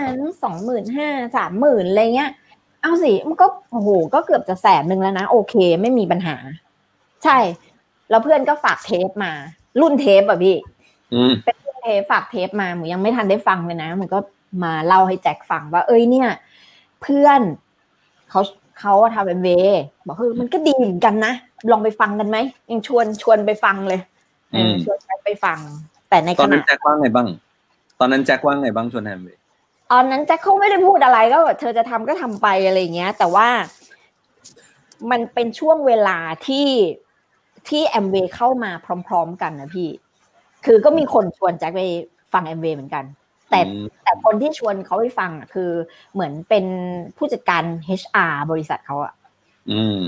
สองหมื่นห้าสามหมื่นอะไรเงี้ย เอาสิมันก็โอ้โหก็เกือบจะแสนหนึ่งแล้วนะ โอเค ไม่มีปัญหา ใช่ แล้วเพื่อนก็ฝากเทปมา รุ่นเทปอะพี่อืมเป็นรุ่นเทปฝากเทปมาหมูยังไม่ทันได้ฟังเลยนะมันก็มาเล่าให้แจ็คฟังว่า เอ้ยเนี่ย เพื่อนเขาเขาทำเอ็มวีบอกเออมันก็ดีเหมือนกันนะ ลองไปฟังกันไหมยังชวนชวนไปฟังเลยเออชวนแจ็คไปฟัง แต่ในตอขนนั้ณะนแจ็คว่าไงบ้าง ตอนนั้นแจ็คว่าไงบ้างชวนแฮมเบย์ ตอนนั้นแจ็คเขาไม่ได้พูดอะไรก็แบบเธอจะทำก็ทำไปอะไรอย่างเงี้ย แต่ว่ามันเป็นช่วงเวลาที่ที่แอมเวเข้ามาพร้อม ๆ กันนะพี่ คือก็มีคนชวนแจ็คไปฟังแอมเวเหมือนกัน แต่อืมแต่คนที่ชวนเขาไปฟังอะคือ เหมือนเป็นผู้จัดการ HR บริษัทเขาอะอืม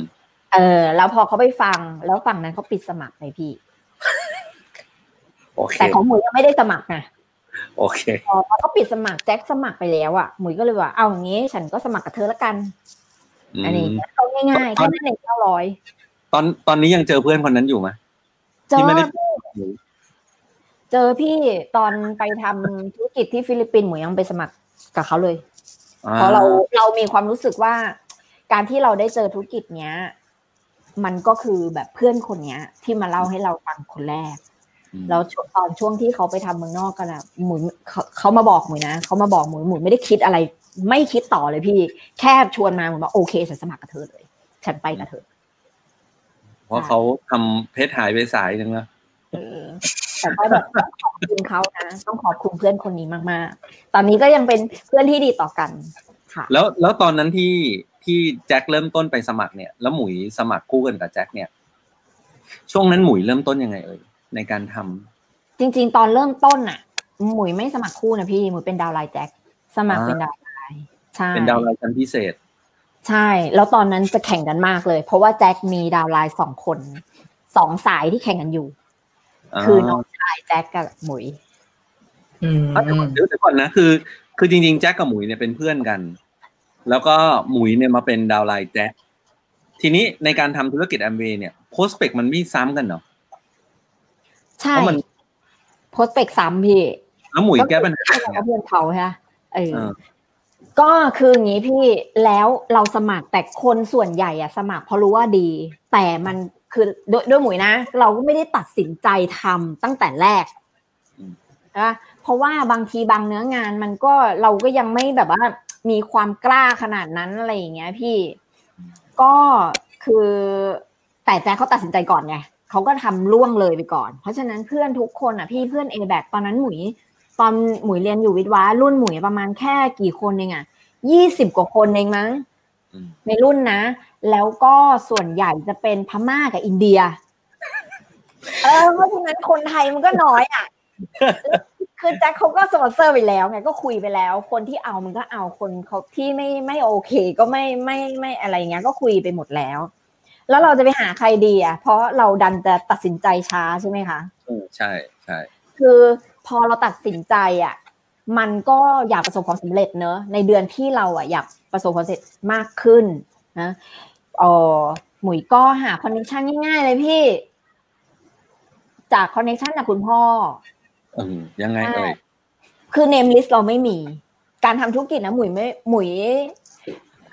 เออ แล้วพอเขาไปฟัง แล้วฝั่งนั้นเขาปิดสมัครเลยพี่โอเคแต่ของหมูยังไม่ได้สมัครนะ โอเคพอพอเขาปิดสมัครแจ็คสมัครไปแล้วอะหมุยก็เลยว่าเอาอย่างงี้ฉันก็สมัครกับเธอละกันอืมอันนี้เขาง่ายๆแค่นั้นเองเก้าร้อยตอนตอนนี้ยังเจอเพื่อนคนนั้นอยู่ไหมเจอที่ไม่ได้เจอพี่ตอนไปทำธุรกิจที่ฟิลิปปินส์หมูยังไปสมัครกับเขาเลย เพราะเราเรามีความรู้สึกว่า การที่เราได้เจอธุรกิจเนี้ย มันก็คือแบบเพื่อนคนเนี้ย ที่มาเล่าให้เราฟังคนแรกอืม แล้วช่วงตอนช่วงที่เขาไปทำเมืองนอกกันอะหมุยเขาเขามาบอกหมุยนะเขามาบอกหมุยหมุยไม่ได้คิดอะไร ไม่คิดต่อเลยพี่ แค่ชวนมาหมุยบอกโอเคฉันสมัครกับเธอเลย ฉันไปกับเธอ เพราะเขาทำเพชรหายไปสายหนึ่งแล้วเออแต่ก็แบบต้องขอบคุณเขานะต้องขอบคุณเพื่อนคนนี้มากๆ ตอนนี้ก็ยังเป็นเพื่อนที่ดีต่อกันค่ะ แล้วแล้วตอนนั้นที่ที่แจ็คเริ่มต้นไปสมัครเนี่ย แล้วหมุยสมัครคู่กันกับแจ็คเนี่ย ช่วงนั้นหมุยเริ่มต้นยังไงเอ่ย ในการทำจริง ๆ ตอนเริ่มต้นน่ะหมุยไม่สมัครคู่นะพี่หมุยเป็น downline แจ็คสมัครอ่าเป็น downline ใช่เป็น downlineน์ชั้นพิเศษ ใช่ แล้วตอนนั้นจะแข่งกันมากเลย เพราะว่าแจ็คมี downline สองคนสองสายที่แข่งกันอยู่ คือน้องชายแจ็คกับหมุยอืมอ่าเดี๋ยวก่อนเดี๋ยวเดี๋ยวก่อนนะ คือ คือจริงๆแจ็คกับหมุยเนี่ยเป็นเพื่อนกัน แล้วก็หมุยเนี่ยมาเป็น downline แจ็คทีนี้ในการทำธุรกิจแอมเวย์เนี่ย prospect มันไม่ซ้ำกันเนาะ ใช่เพราะมันโพสเปกซ้ำพี่แล้วหมุยแก้ปัญหาก็ยังไงคือเพื่อนเขาใช่ไหมเออเออก็คืออย่างนี้พี่แล้วเราสมัครแต่คนส่วนใหญ่อะสมัครเพราะรู้ว่าดี แต่มันคือด้วยด้วยหมุยนะ เราก็ไม่ได้ตัดสินใจทำตั้งแต่แรกอืมนะเพราะว่าบางทีบางเนื้องานมันก็เราก็ยังไม่แบบว่า มีความกล้าขนาดนั้นอะไรอย่างเงี้ย พี่ก็คือแต่แจ๊คเขาตัดสินใจก่อนไง เขาก็ทำล่วงเลยไปก่อน เพราะฉะนั้นเพื่อนทุกคนอะพี่เพื่อนเอแบตอนนั้นหมุย ตอนหมุยเรียนอยู่วิทย์วะรุ่นหมุยประมาณแค่กี่คนเองอะยี่สิบกว่าคนเองมั้งอืมในรุ่นนะ แล้วก็ส่วนใหญ่จะเป็นพม่ากับอินเดีย เออเพราะฉะนั้นคนไทยมันก็น้อยอะคือแจ็คเขาก็สปอนเซอร์ไปแล้วไงก็คุยไปแล้ว คนที่เอามันก็เอาคนเขาที่ไม่ไม่โอเค ก็ไม่ไม่ไม่อะไรเงี้ยก็คุยไปหมดแล้ว แล้วเราจะไปหาใครดีอะ เพราะเราดันจะตัดสินใจช้าใช่ไหมคะเออใช่ใช่คือพอเราตัดสินใจอะ มันก็อยากประสบความสำเร็จเนอะในเดือนที่เราอะอยากประสบความสำเร็จมากขึ้นนะเออหมุยก็หาคอนเนคชันง่ายๆเลยพี่ จากคอนเนคชันจากคุณพ่ออืมยังไงเอ่ยคือ name list เราไม่มี การทำธุรกิจนะหมุยไม่หมุย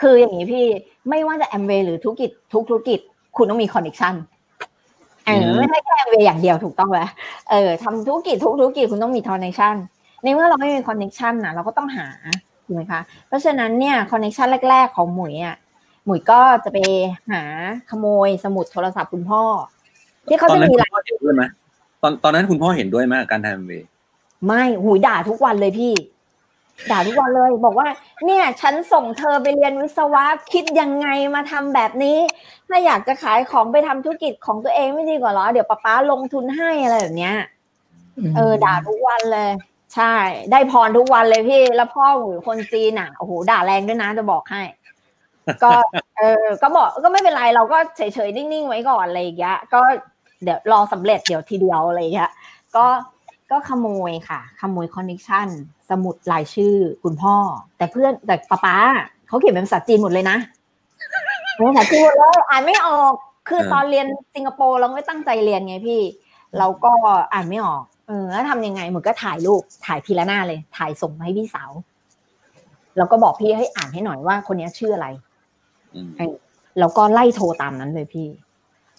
คืออย่างนี้พี่ ไม่ว่าจะแอมเวย์หรือธุรกิจทุกธุรกิจ คุณต้องมี connectionเออไม่ใช่แค่่แอมเวย์อย่างเดียวถูกต้องไหมเออทำธุรกิจทุกธุรกิจคุณต้องมี connection ในเมื่อเราไม่มี connection นะเราก็ต้องหาถูกไหมคะเพราะฉะนั้นเนี่ย connection แรก ๆ ของหมุยอะหมุยก็จะไปหาขโมยสมุดโทรศัพท์คุณพ่อ ที่เขาตอนจะนั้นมีคุณหลายพ่อเห็นด้วยไหมตอนตอนนั้นคุณพ่อเห็นด้วยไหมกับการทำเวย์ไม่หูยด่าทุกวันเลยพี่ ด่าทุกวันเลยบอกว่า เนี่ย ฉันส่งเธอไปเรียนวิศวะคิดยังไงมาทำแบบนี้ ถ้าอยากจะขายของไปทำธุรกิจของตัวเองไม่ดีกว่าเหรอ เดี๋ยวป๊าป๊าลงทุนให้อะไรแบบเนี้ยเออ ด่าทุกวันเลย ใช่ ได้พรทุกวันเลยพี่ แล้วพ่อหนูคนจีนอะโอ้โหด่าแรงด้วยนะจะบอกให้ ก็ เออ ก็บอกก็ไม่เป็นไรเราก็เฉยๆนิ่งๆไว้ก่อนอะไรอย่างเงี้ยก็เดี๋ยวรอสำเร็จเดี๋ยวทีเดียวอะไรอย่างเงี้ยก็ ก็ขโมยค่ะ ขโมยคอนเนคชันสมุดรายชื่อคุณพ่อ แต่เพื่อนแต่ป้าป๊าเขาเขียนเป็นภาษาจีนหมดเลยนะเป็นภาษาจีนหมดเลยอ่านไม่ออกคือตอนเรียนสิงคโปร์เราไม่ตั้งใจเรียนไงพี่ เราก็อ่านไม่ออก เออแล้วทำยังไงเหมือนก็ถ่ายรูปถ่ายทีละหน้าเลย ถ่ายส่งมาให้พี่สาวแล้วก็บอกพี่ให้อ่านให้หน่อยว่าคนนี้ชื่ออะไรอืมแล้วก็ไล่โทรตามนั้นเลยพี่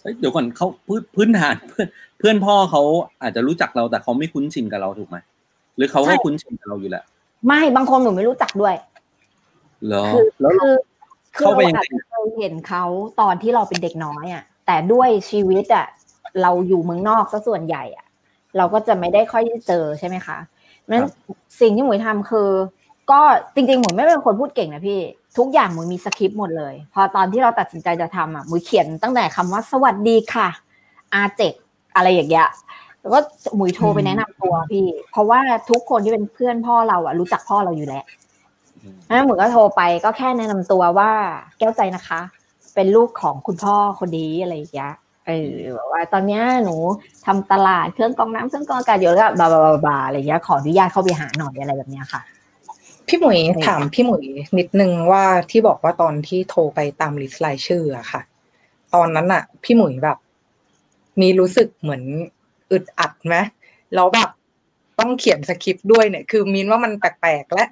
เอ้ยเดี๋ยวก่อนเขาพื้นพื้นฐานเพื่อน เพื่อนพ่อเขาอาจจะรู้จักเราแต่เขาไม่คุ้นชินกับเราถูกไหมหรือเขาให้ใช่คุ้นชินกับเราอยู่แล้วไม่บางคนหนูไม่รู้จักด้วยเหรอคือแล้วเราคือคือเข้าไปเรายังไงอาจจะเคยเห็นเขาตอนที่เราเป็นเด็กน้อยอะ แต่ด้วยชีวิตอะ เราอยู่เมืองนอกซะส่วนใหญ่อะ เราก็จะไม่ได้ค่อยได้เจอใช่ไหมคะนั้นสิ่งที่หมวยทำคือ ก็จริงๆหมวยไม่เป็นคนพูดเก่งนะพี่ ทุกอย่างหมวยมีสคริปต์หมดเลย พอตอนที่เราตัดสินใจจะทำอะหมวยเขียนตั้งแต่คำว่าสวัสดีค่ะ อาเจก อะไรอย่างเงี้ยแล้วก็หมวยโทรไปแนะนำตัวพี่ เพราะว่าทุกคนที่เป็นเพื่อนพ่อเราอะรู้จักพ่อเราอยู่แล้วอืมแล้วหมูก็โทรไปก็แค่แนะนำตัวว่าแก้วใจนะคะ เป็นลูกของคุณพ่อคนนี้อะไรอย่างเงี้ยเออแบบว่าตอนเนี้ยหนูทำตลาดเครื่องกรองน้ำเครื่องกรองอากาศอยู่แล้วก็บาบาบาบาอะไรอย่างเงี้ยขออนุญาตเข้าไปหาหน่อยอะไรแบบเนี้ยค่ะ พี่หมุยถามพี่หมุยนิดนึงว่าที่บอกว่าตอนที่โทรไปตามลิสต์รายชื่ออะค่ะ ตอนนั้นอะพี่หมุยแบบ มีรู้สึกเหมือนอึดอัดไหมแล้วแบบต้องเขียนสคริปต์ด้วยเนี่ย คือมีนว่ามันแปลกๆและ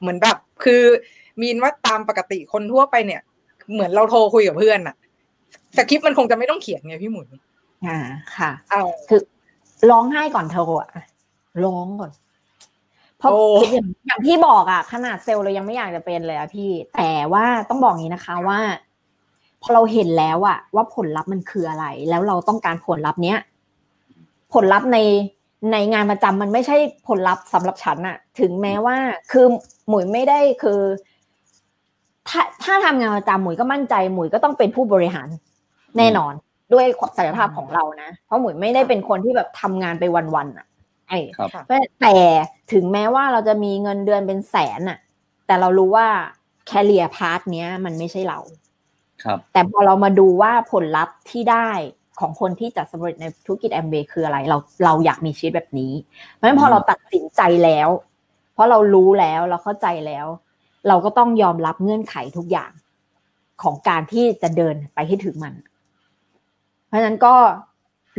เหมือนแบบ คือมีนว่าตามปกติคนทั่วไปเนี่ย เหมือนเราโทรคุยกับเพื่อนอะสคริปต์มันคงจะไม่ต้องเขียนไงพี่หมุยอ่าค่ะเอาคือร้องไห้ก่อนโทรอะร้องก่อน เพราะโอ้คืออย่างอย่างที่บอกอะขนาดเซลล์เรายังไม่อยากจะเป็นเลยอะพี่ แต่ว่าต้องบอกอย่างนี้นะคะว่า พอเราเห็นแล้วอะว่าผลลัพธ์มันคืออะไร แล้วเราต้องการผลลัพธ์เนี้ยผลลัพธ์ในในงานประจำมันไม่ใช่ผลลัพธ์สำหรับฉันอะถึงแม้ว่าคือหมุยไม่ได้คือ ถ้าถ้าทำงานประจำหมุยก็มั่นใจหมุยก็ต้องเป็นผู้บริหารแน่นอนด้วยศักยภาพของเรานะ เพราะหมุยไม่ได้เป็นคนที่แบบทำงานไปวันๆอะไอ้ครับค่ะแต่ถึงแม้ว่าเราจะมีเงินเดือนเป็นแสนอะแต่เรารู้ว่า career path เนี้ยมันไม่ใช่เราครับ แต่พอเรามาดูว่าผลลัพธ์ที่ได้ของคนที่จะสำเร็จในธุรกิจแอมเบคืออะไร เราเราอยากมีชีวิตแบบนี้ เพราะฉะนั้นพอเราตัดสินใจแล้ว เพราะเรารู้แล้วเราเข้าใจแล้ว เราก็ต้องยอมรับเงื่อนไขทุกอย่างของการที่จะเดินไปให้ถึงมัน เพราะฉะนั้นก็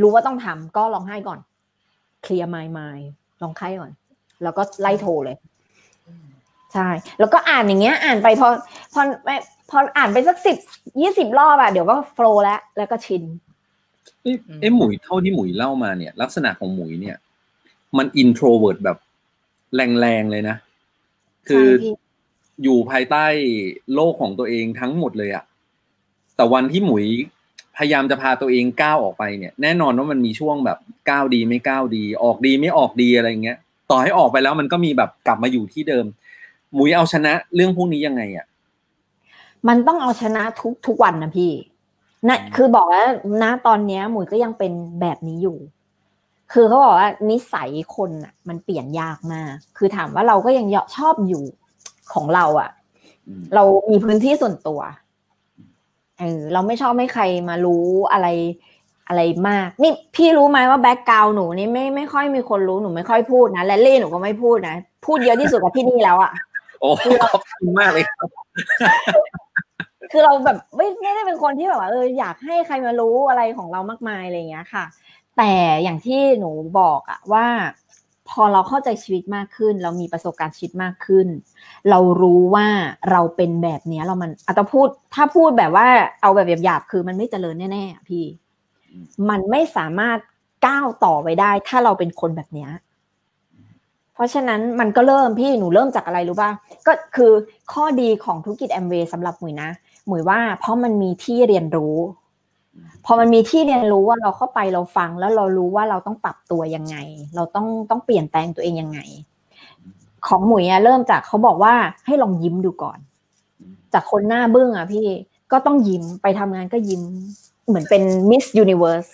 รู้ว่าต้องทำก็ลองให้ก่อน เคลียร์ไมล์ไมล์ลองไข้ก่อน แล้วก็ไล่โทรเลย ใช่ แล้วก็อ่านอย่างเงี้ย อ่านไปพอพอไม่ พออ่านไปสักสิบยี่สิบรอบอะเดี๋ยวก็โฟล์แล้ว แล้วก็ชินเอ๊ะเอ๊ะหมุยเท่าที่หมุยเล่ามาเนี่ย ลักษณะของหมุยเนี่ย มัน introvert แบบแรงๆเลยนะ คือใช่พี่อยู่ภายใต้โลกของตัวเองทั้งหมดเลยอะแต่วันที่หมุยพยายามจะพาตัวเองก้าวออกไปเนี่ย แน่นอนว่ามันมีช่วงแบบก้าวดีไม่ก้าวดี ออกดีไม่ออกดีอะไรเงี้ย ต่อให้ออกไปแล้วมันก็มีแบบกลับมาอยู่ที่เดิม หมุยเอาชนะเรื่องพวกนี้ยังไงอะ มันต้องเอาชนะทุกทุกวันนะพี่นะคือบอกว่าณตอนเนี้ยหมุยก็ยังเป็นแบบนี้อยู่ คือเขาบอกว่านิสัยคนอะ มันเปลี่ยนยากมาก คือถามว่าเราก็ยังชอบอยู่ของเราอะอืมเรามีพื้นที่ส่วนตัวเออเราไม่ชอบให้ใครมารู้อะไรอะไรมาก นี่พี่รู้ไหมว่าแบ็กกราวหนูนี่ไม่ไม่ค่อยมีคนรู้หนูไม่ค่อยพูดนะและเล่หนูก็ไม่พูดนะ พูดเยอะที่สุดกับที่นี่แล้วอะ โอ้ขอบคุณมากเลยครับ คือเราแบบไม่ไม่ได้เป็นคนที่แบบว่าเอออยากให้ใครมารู้อะไรของเรามากมายอะไรเงี้ยค่ะ แต่อย่างที่หนูบอกอะว่าพอเราเข้าใจชีวิตมากขึ้น เรามีประสบการณ์ชีวิตมากขึ้น เรารู้ว่าเราเป็นแบบเนี้ยเรามันอาจจะพูดถ้าพูดแบบว่าเอาแบบหยาบๆคือมันไม่เจริญแน่ๆพี่ มันไม่สามารถก้าวต่อไปได้ ถ้าเราเป็นคนแบบเนี้ย เพราะฉะนั้นมันก็เริ่มพี่หนูเริ่มจากอะไรรู้ป่ะก็คือข้อดีของธุรกิจแอมเวย์สำหรับหมุยนะหมุยว่าเพราะมันมีที่เรียนรู้ พอมันมีที่เรียนรู้ว่าเราเข้าไปเราฟังแล้วเรารู้ว่าเราต้องปรับตัวยังไง เราต้องต้องเปลี่ยนแปลงตัวเองยังไง ของหมุยอะเริ่มจากเขาบอกว่าให้ลองยิ้มดูก่อน จากคนหน้าบึ้งอะพี่ก็ต้องยิ้มไปทำงานก็ยิ้มเหมือนเป็นมิสยูนิเวอร์ส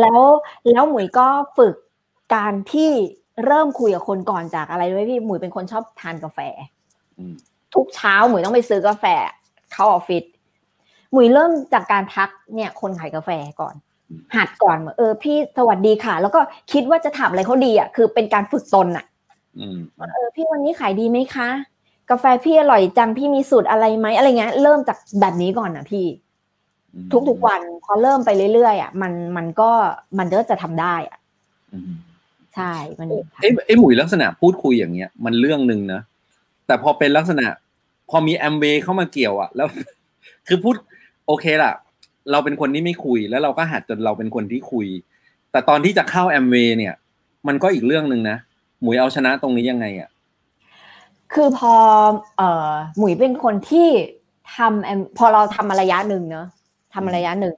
แล้วแล้วหมุยก็ฝึก การที่เริ่มคุยกับคนก่อนจากอะไรด้วยพี่หมุยเป็นคนชอบทานกาแฟทุกเช้าหมุยต้องไปซื้อกาแฟเข้าออฟฟิศหมุยเริ่มจากการทักเนี่ย คนขายกาแฟก่อน หัดก่อนเออ พี่สวัสดีค่ะ แล้วก็คิดว่าจะถามอะไรเขาดีอะคือเป็นการฝึกตนอะเออพี่วันนี้ขายดีไหมคะ กาแฟพี่อร่อยจังพี่มีสูตรอะไรไหมอะไรเงี้ยเริ่มจากแบบนี้ก่อนนะพี่ ทุกๆวันพอเริ่มไปเรื่อยๆอะมันมันก็มันก็จะทำได้อะ ใช่มันเอ้ไอ้หมุยลักษณะพูดคุยอย่างเงี้ย มันเรื่องหนึ่งนะแต่พอเป็นลักษณะ พอมีแอมเบเข้ามาเกี่ยวอะแล้ว คือพูดโอเคล่ะ เราเป็นคนที่ไม่คุยแล้วเราก็หัดจนเราเป็นคนที่คุย แต่ตอนที่จะเข้าแอมเวเนี่ย มันก็อีกเรื่องหนึ่งนะหมุยเอาชนะตรงนี้ยังไงอะคือพอเอ่อหมุยเป็นคนที่ทำพอเราทำมาระยะหนึ่งเนอะทำมาระยะหนึ่ง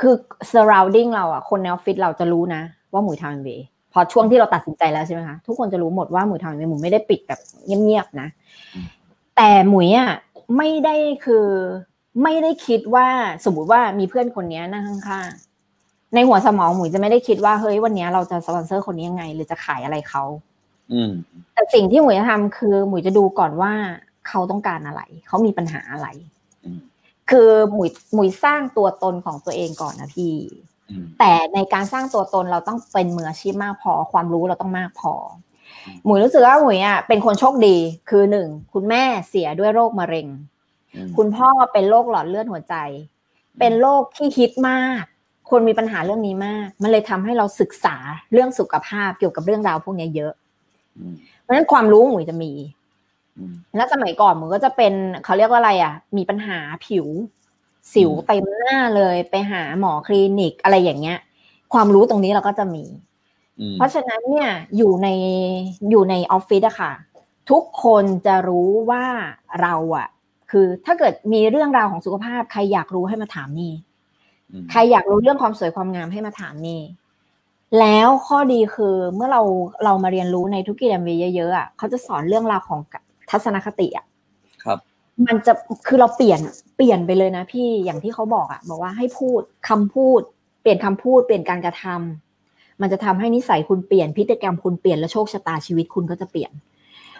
คือ surrounding เราอะคนในออฟฟิศเราจะรู้นะ ว่าหมุยทำแอมเว พอช่วงที่เราตัดสินใจแล้วใช่ไหมคะทุกคนจะรู้หมดว่าหมุยทำแอมเวหมุยไม่ได้ปิดแบบเงียบๆนะ แต่หมุยอะไม่ได้คือไม่ได้คิดว่าสมมติว่ามีเพื่อนคนนี้นั่งข้างๆในหัวสมองหมุยจะไม่ได้คิดว่าเฮ้ยวันนี้เราจะสปอนเซอร์คนนี้ยังไง หรือจะขายอะไรเขาแต่สิ่งที่หมุยจะทำคือหมุยจะดูก่อนว่าเขาต้องการอะไร เขามีปัญหาอะไร คือหมุยหมุยสร้างตัวตนของตัวเองก่อนนะพี่ แต่ในการสร้างตัวตนเราต้องเป็นมืออาชีพมากพอ ความรู้เราต้องมากพอ หมุยรู้สึกว่าหมุยอะเป็นคนโชคดีคือหนึ่งคุณแม่เสียด้วยโรคมะเร็ง คุณพ่อเป็นโรคหลอดเลือดหัวใจ เป็นโรคที่ฮิตมาก คนมีปัญหาเรื่องนี้มาก มันเลยทำให้เราศึกษาเรื่องสุขภาพเกี่ยวกับเรื่องราวพวกนี้เยอะ เพราะฉะนั้นความรู้หมุยจะมีแล้วสมัยก่อนมันก็จะเป็นเขาเรียกว่าอะไรอะ มีปัญหาผิว สิวเต็มหน้าเลยไปหาหมอคลินิกอะไรอย่างเงี้ย ความรู้ตรงนี้เราก็จะมี เพราะฉะนั้นเนี่ยอยู่ในอยู่ในออฟฟิศอะค่ะ ทุกคนจะรู้ว่าเราอะคือถ้าเกิดมีเรื่องราวของสุขภาพ ใครอยากรู้ให้มาถามนี่ใครอยากรู้เรื่องความสวยความงามให้มาถามนี่แล้วข้อดีคือเมื่อเราเรามาเรียนรู้ในทุกกิจกรรมเยอะๆอะเขาจะสอนเรื่องราวของทัศนคติอะครับ มันจะคือเราเปลี่ยนเปลี่ยนไปเลยนะพี่อย่างที่เขาบอกอะบอกว่าให้พูดคำพูด เปลี่ยนคำพูดเปลี่ยนการกระทำมันจะทำให้นิสัยคุณเปลี่ยนพฤติกรรมคุณเปลี่ยนและโชคชะตาชีวิตคุณก็จะเปลี่ยน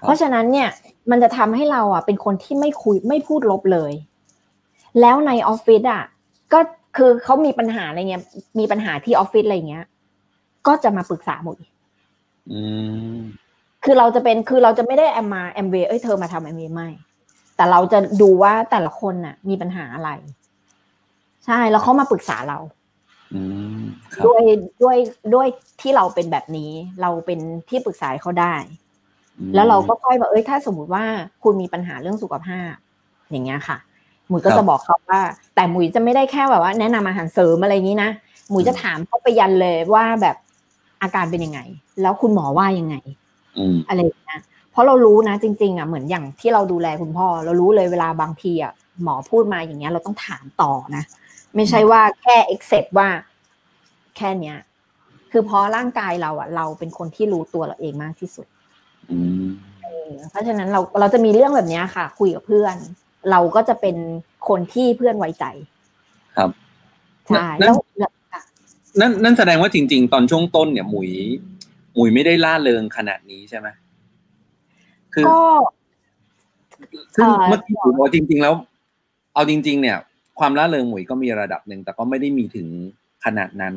เพราะฉะนั้นเนี่ยมันจะทำให้เราอะเป็นคนที่ไม่คุยไม่พูดลบเลย แล้วในออฟฟิศอะก็คือเขามีปัญหาอะไรเงี้ย มีปัญหาที่ออฟฟิศอะไรเงี้ย ก็จะมาปรึกษาหมดคือเราจะเป็นคือเราจะไม่ได้แอมมาแอมเวเอ้ยเธอมาทำแอมเวไม่ แต่เราจะดูว่าแต่ละคนน่ะ มีปัญหาอะไร ใช่แล้วเขามาปรึกษาเราด้วยด้วยด้วยที่เราเป็นแบบนี้ เราเป็นที่ปรึกษาเขาได้ แล้วเราก็ค่อยบอกเอ้ยถ้าสมมติว่าคุณมีปัญหาเรื่องสุขภาพ อย่างเงี้ยค่ะ หมุยก็จะบอกเขาว่า แต่หมุยจะไม่ได้แค่แบบว่า แนะนำอาหารเสริมอะไรนี้นะหมุยจะถามเขาไปยันเลยว่าแบบอาการเป็นยังไง แล้วคุณหมอว่ายังไงอะไรนะเพราะเรารู้นะจริงๆอะเหมือนอย่างที่เราดูแลคุณพ่อ เรารู้เลยเวลาบางทีอะหมอพูดมาอย่างเงี้ยเราต้องถามต่อนะ ไม่ใช่ว่าแค่ accept ว่าแค่เนี้ย คือเพราะร่างกายเราอะ เราเป็นคนที่รู้ตัวเราเองมากที่สุดเพราะฉะนั้นเราเราจะมีเรื่องแบบนี้ค่ะ คุยกับเพื่อน เราก็จะเป็นคนที่เพื่อนไว้ใจ ครับใช่แล้วนั่นนั่นแสดงว่าจริง ๆ ตอนช่วงต้นเนี่ยหมุยหมุยไม่ได้ล่าเริงขนาดนี้ใช่ไหม คือก็ซึ่งเมื่อกี้บอกจริง ๆ แล้ว เอาจริง ๆ เนี่ย ความล่าเริงหมุยก็มีระดับหนึ่งแต่ก็ไม่ได้มีถึงขนาดนั้น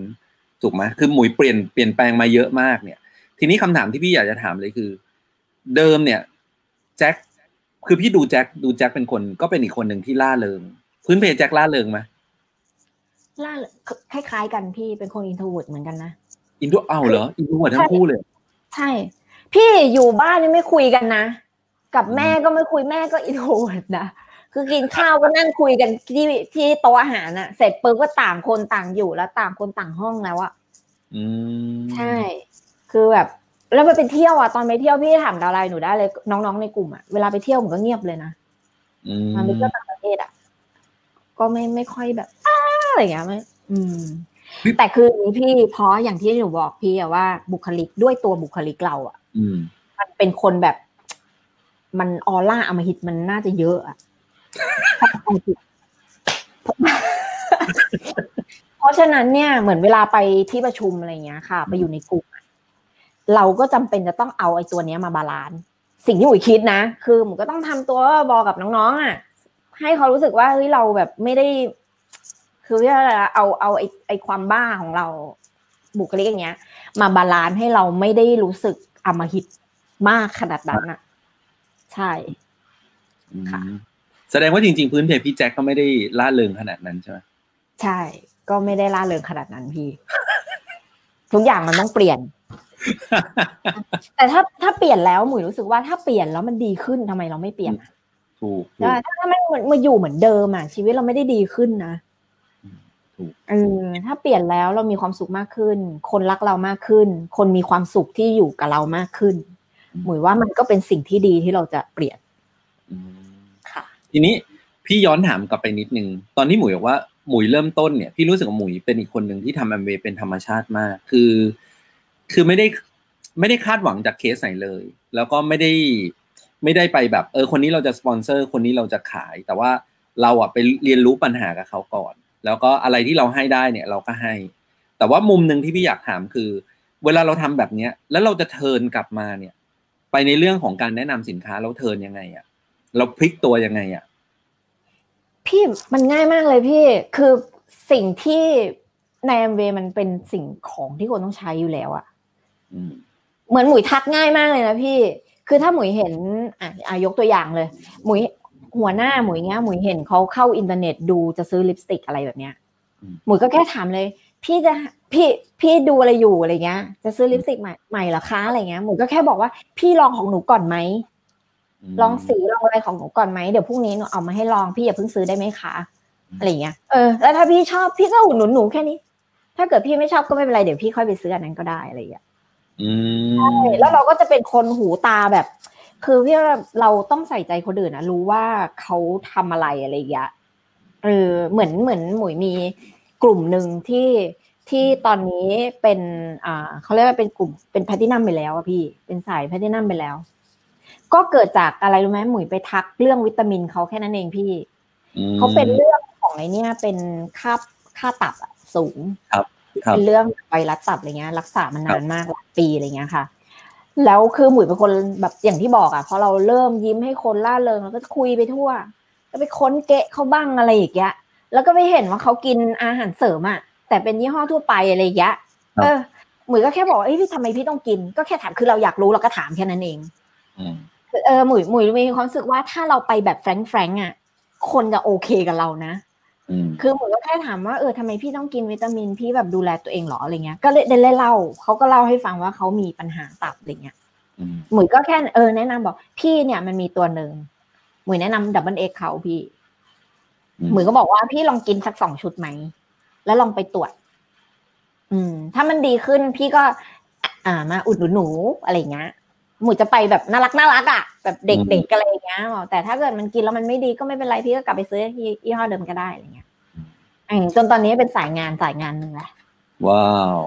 ถูกไหมคือหมุยเปลี่ยนเปลี่ยนแปลงมาเยอะมากเนี่ย ทีนี้คำถามที่พี่อยากจะถามเลยคือ เดิมเนี่ยแจ็คคือพี่ดูแจ็คดูแจ็คเป็นคนก็เป็นอีกคนหนึ่งที่ร่าเริง พื้นเพแจ็คร่าเริงไหมล่าคล้ายๆกันพี่เป็นคน introvert เหมือนกันนะ intro เอาเหรอ introvert ทั้งคู่เลย ใช่ พี่อยู่บ้านนี่ไม่คุยกันนะ กับแม่ก็ไม่คุยแม่ก็ introvert นะคือกินข้าวก็นั่งคุยกันที่ที่โต๊ะอาหารน่ะเสร็จปุ๊บก็ต่างคนต่างอยู่แล้วต่างคนต่างห้องแล้วอะอืมใช่ คือแบบ แล้วไปเป็นเที่ยวอะตอนไปเที่ยวพี่ถามดาวไลน์หนูได้เลย น้องๆในกลุ่มอะเวลาไปเที่ยวผมก็เงียบเลยนะอืมมันไปเที่ยวต่างประเทศอะก็ไม่ไม่ค่อยแบบอ้าอะไรอย่างเงี้ยไม่อืม แต่คือพี่เพราะอย่างที่หนูบอกพี่อะว่าบุคลิกด้วยตัวบุคลิกเราอะอื มันเป็นคนแบบ มันออร่าอมหิตมันน่าจะเยอะอะเพราะฉะนั้นเนี่ยเหมือนเวลาไปที่ประชุมอะไรเงี้ยค่ะ ไปอยู่ในกลุ่มเราก็จำเป็นจะต้องเอาไอ้ตัวเนี้ยมา balance สิ่งที่หมุยคิดนะ คือหมุยก็ต้องทำตัวบอกกับน้องๆอะ ให้เขารู้สึกว่าเฮ้ยเราแบบไม่ได้ คือว่าเอาเอาไอ้ไอ้ความบ้าของเราบุคลิกอย่างเงี้ย มา balance ให้เราไม่ได้รู้สึก อำมหิตมากขนาดนั้นอะ ใช่ค่ะอืมแสดงว่าจริง ๆ พื้นเพพี่แจ็คก็ไม่ได้ล่าเริงขนาดนั้นใช่ไหมใช่ ก็ไม่ได้ล่าเริงขนาดนั้นพี่ ทุกอย่างมันต้องเปลี่ยน แต่ถ้าถ้าเปลี่ยนแล้วหมุยรู้สึกว่าถ้าเปลี่ยนแล้วมันดีขึ้นทำไมเราไม่เปลี่ยนอะถูกถูใช่กถ้ามันมาอยู่เหมือนเดิมอะชีวิตเราไม่ได้ดีขึ้นนะ ถูกเออถ้าเปลี่ยนแล้วเรามีความสุขมากขึ้น คนรักเรามากขึ้น คนมีความสุขที่อยู่กับเรามากขึ้นหมุยว่ามันก็เป็นสิ่งที่ดีที่เราจะเปลี่ยนอืมค่ะ ทีนี้พี่ย้อนถามกลับไปนิดนึง ตอนที่หมุยบอกว่าหมุยเริ่มต้นเนี่ยพี่รู้สึกว่าหมุยเป็นอีกคนหนึ่งที่ทำแอมเวย์เป็นธรรมชาติมาก คือ คือไม่ได้ไม่ได้คาดหวังจากเคสไหนเลย แล้วก็ไม่ได้ไม่ได้ไปแบบ เออ คนนี้เราจะสปอนเซอร์ คนนี้เราจะขาย แต่ว่าเราอะไปเรียนรู้ปัญหากับเขาก่อน แล้วก็อะไรที่เราให้ได้เนี่ยเราก็ให้ แต่ว่ามุมหนึ่งที่พี่อยากถามคือ เวลาเราทำแบบเนี้ย แล้วเราจะ turn กลับมาเนี่ย ไปในเรื่องของการแนะนำสินค้าเรา turn ยังไงอะเราพลิกตัวยังไงอะพี่มันง่ายมากเลยพี่คือสิ่งที่ในแอมเวมันเป็นสิ่งของที่คนต้องใช้อยู่แล้วอะอืมเหมือนหมุยทักง่ายมากเลยนะพี่ คือถ้าหมุยเห็นอะอะยกตัวอย่างเลย หมุย หัวหน้าหมุยเงี้ยหมุยเห็นเขาเข้าอินเทอร์เน็ตดูจะซื้อลิปสติกอะไรแบบเนี้ยหมุยก็แค่ถามเลย พี่จะพี่พี่ดูอะไรอยู่อะไรเงี้ย จะซื้อลิปสติกใหม่ใหม่เหรอคะอะไรเงี้ยหมุยก็แค่บอกว่าพี่ลองของหนูก่อนไหมลองสีลองอะไรของหนูก่อนไหมเดี๋ยวพรุ่งนี้หนูเอามาให้ลองพี่อย่าเพิ่งซื้อได้ไหมคะอะไรเงี้ยเออแล้วถ้าพี่ชอบพี่ก็อุดหนุนหนูแค่นี้ ถ้าเกิดพี่ไม่ชอบก็ไม่เป็นไรเดี๋ยวพี่ค่อยไปซื้ออันนั้นก็ได้อะไรอย่างเงี้ยอืมใช่แล้วเราก็จะเป็นคนหูตาแบบ คือพี่ว่าเราต้องใส่ใจคนอื่นนะรู้ว่าเขาทำอะไรอะไรอย่างเงี้ยเออเหมือนเหมือนหมุยมีกลุ่มหนึ่งที่ที่ตอนนี้เป็นอ่าเขาเรียกว่าเป็นกลุ่มเป็นแพลตินัมไปแล้วอะพี่ เป็นสายแพลตินัมไปแล้ว ก็เกิดจากอะไรรู้ไหมหมุยไปทักเรื่องวิตามินเขาแค่นั้นเองพี่อืมเขาเป็นเรื่องของไอเนี้ยเป็นค่าค่าตับอะสูงครับเป็นเรื่องไวรัสตับอะไรเงี้ย รักษามานานมากหลายปีอะไรเงี้ยค่ะ แล้วคือหมุยเป็นคนแบบอย่างที่บอกอะพอเราเริ่มยิ้มให้คนล่าเริงเราก็คุยไปทั่วก็ไปค้นเกะเขาบ้างอะไรอย่างเงี้ยแล้วก็ไปเห็นว่าเขากินอาหารเสริมอะแต่เป็นยี่ห้อทั่วไปอะไรอย่างเงี้ยครับเออหมุยก็แค่บอกว่าเอ้ยพี่ทำไมพี่ต้องกิน ก็แค่ถามคือเราอยากรู้เราก็ถามแค่นั้นเองอืมคือเออหมุยหมุยมีความรู้สึกว่าถ้าเราไปแบบแฟรงค์แฟรงค์อะคนจะโอเคกับเรานะอืม คือหมุยก็แค่ถามว่าเออทำไมพี่ต้องกินวิตามินพี่แบบดูแลตัวเองเหรออะไรเงี้ยก็เลยได้เล่าเขาก็เล่าให้ฟังว่าเขามีปัญหาตับอะไรเงี้ยอืมหมุยก็แค่เออแนะนำบอก พี่เนี่ยมันมีตัวหนึ่งหมุยแนะนำ Double X เขาพี่หมุยก็บอกว่าพี่ลองกินสักสองชุดไหมแล้วลองไปตรวจ อืม ถ้ามันดีขึ้นพี่ก็ อ่ามาอุดหนุนหนูอะไรเงี้ย หมุยจะไปแบบน่ารักน่ารักอะแบบเด็กๆอะไรอย่างเงี้ยบอกแต่ถ้าเกิดมันกินแล้วมันไม่ดีก็ไม่เป็นไรพี่ก็กลับไปซื้อที่ยี่ห้อเดิมก็ได้อะไรเงี้ยอืมจนตอนนี้เป็นสายงานสายงานหนึ่งแหละว้าว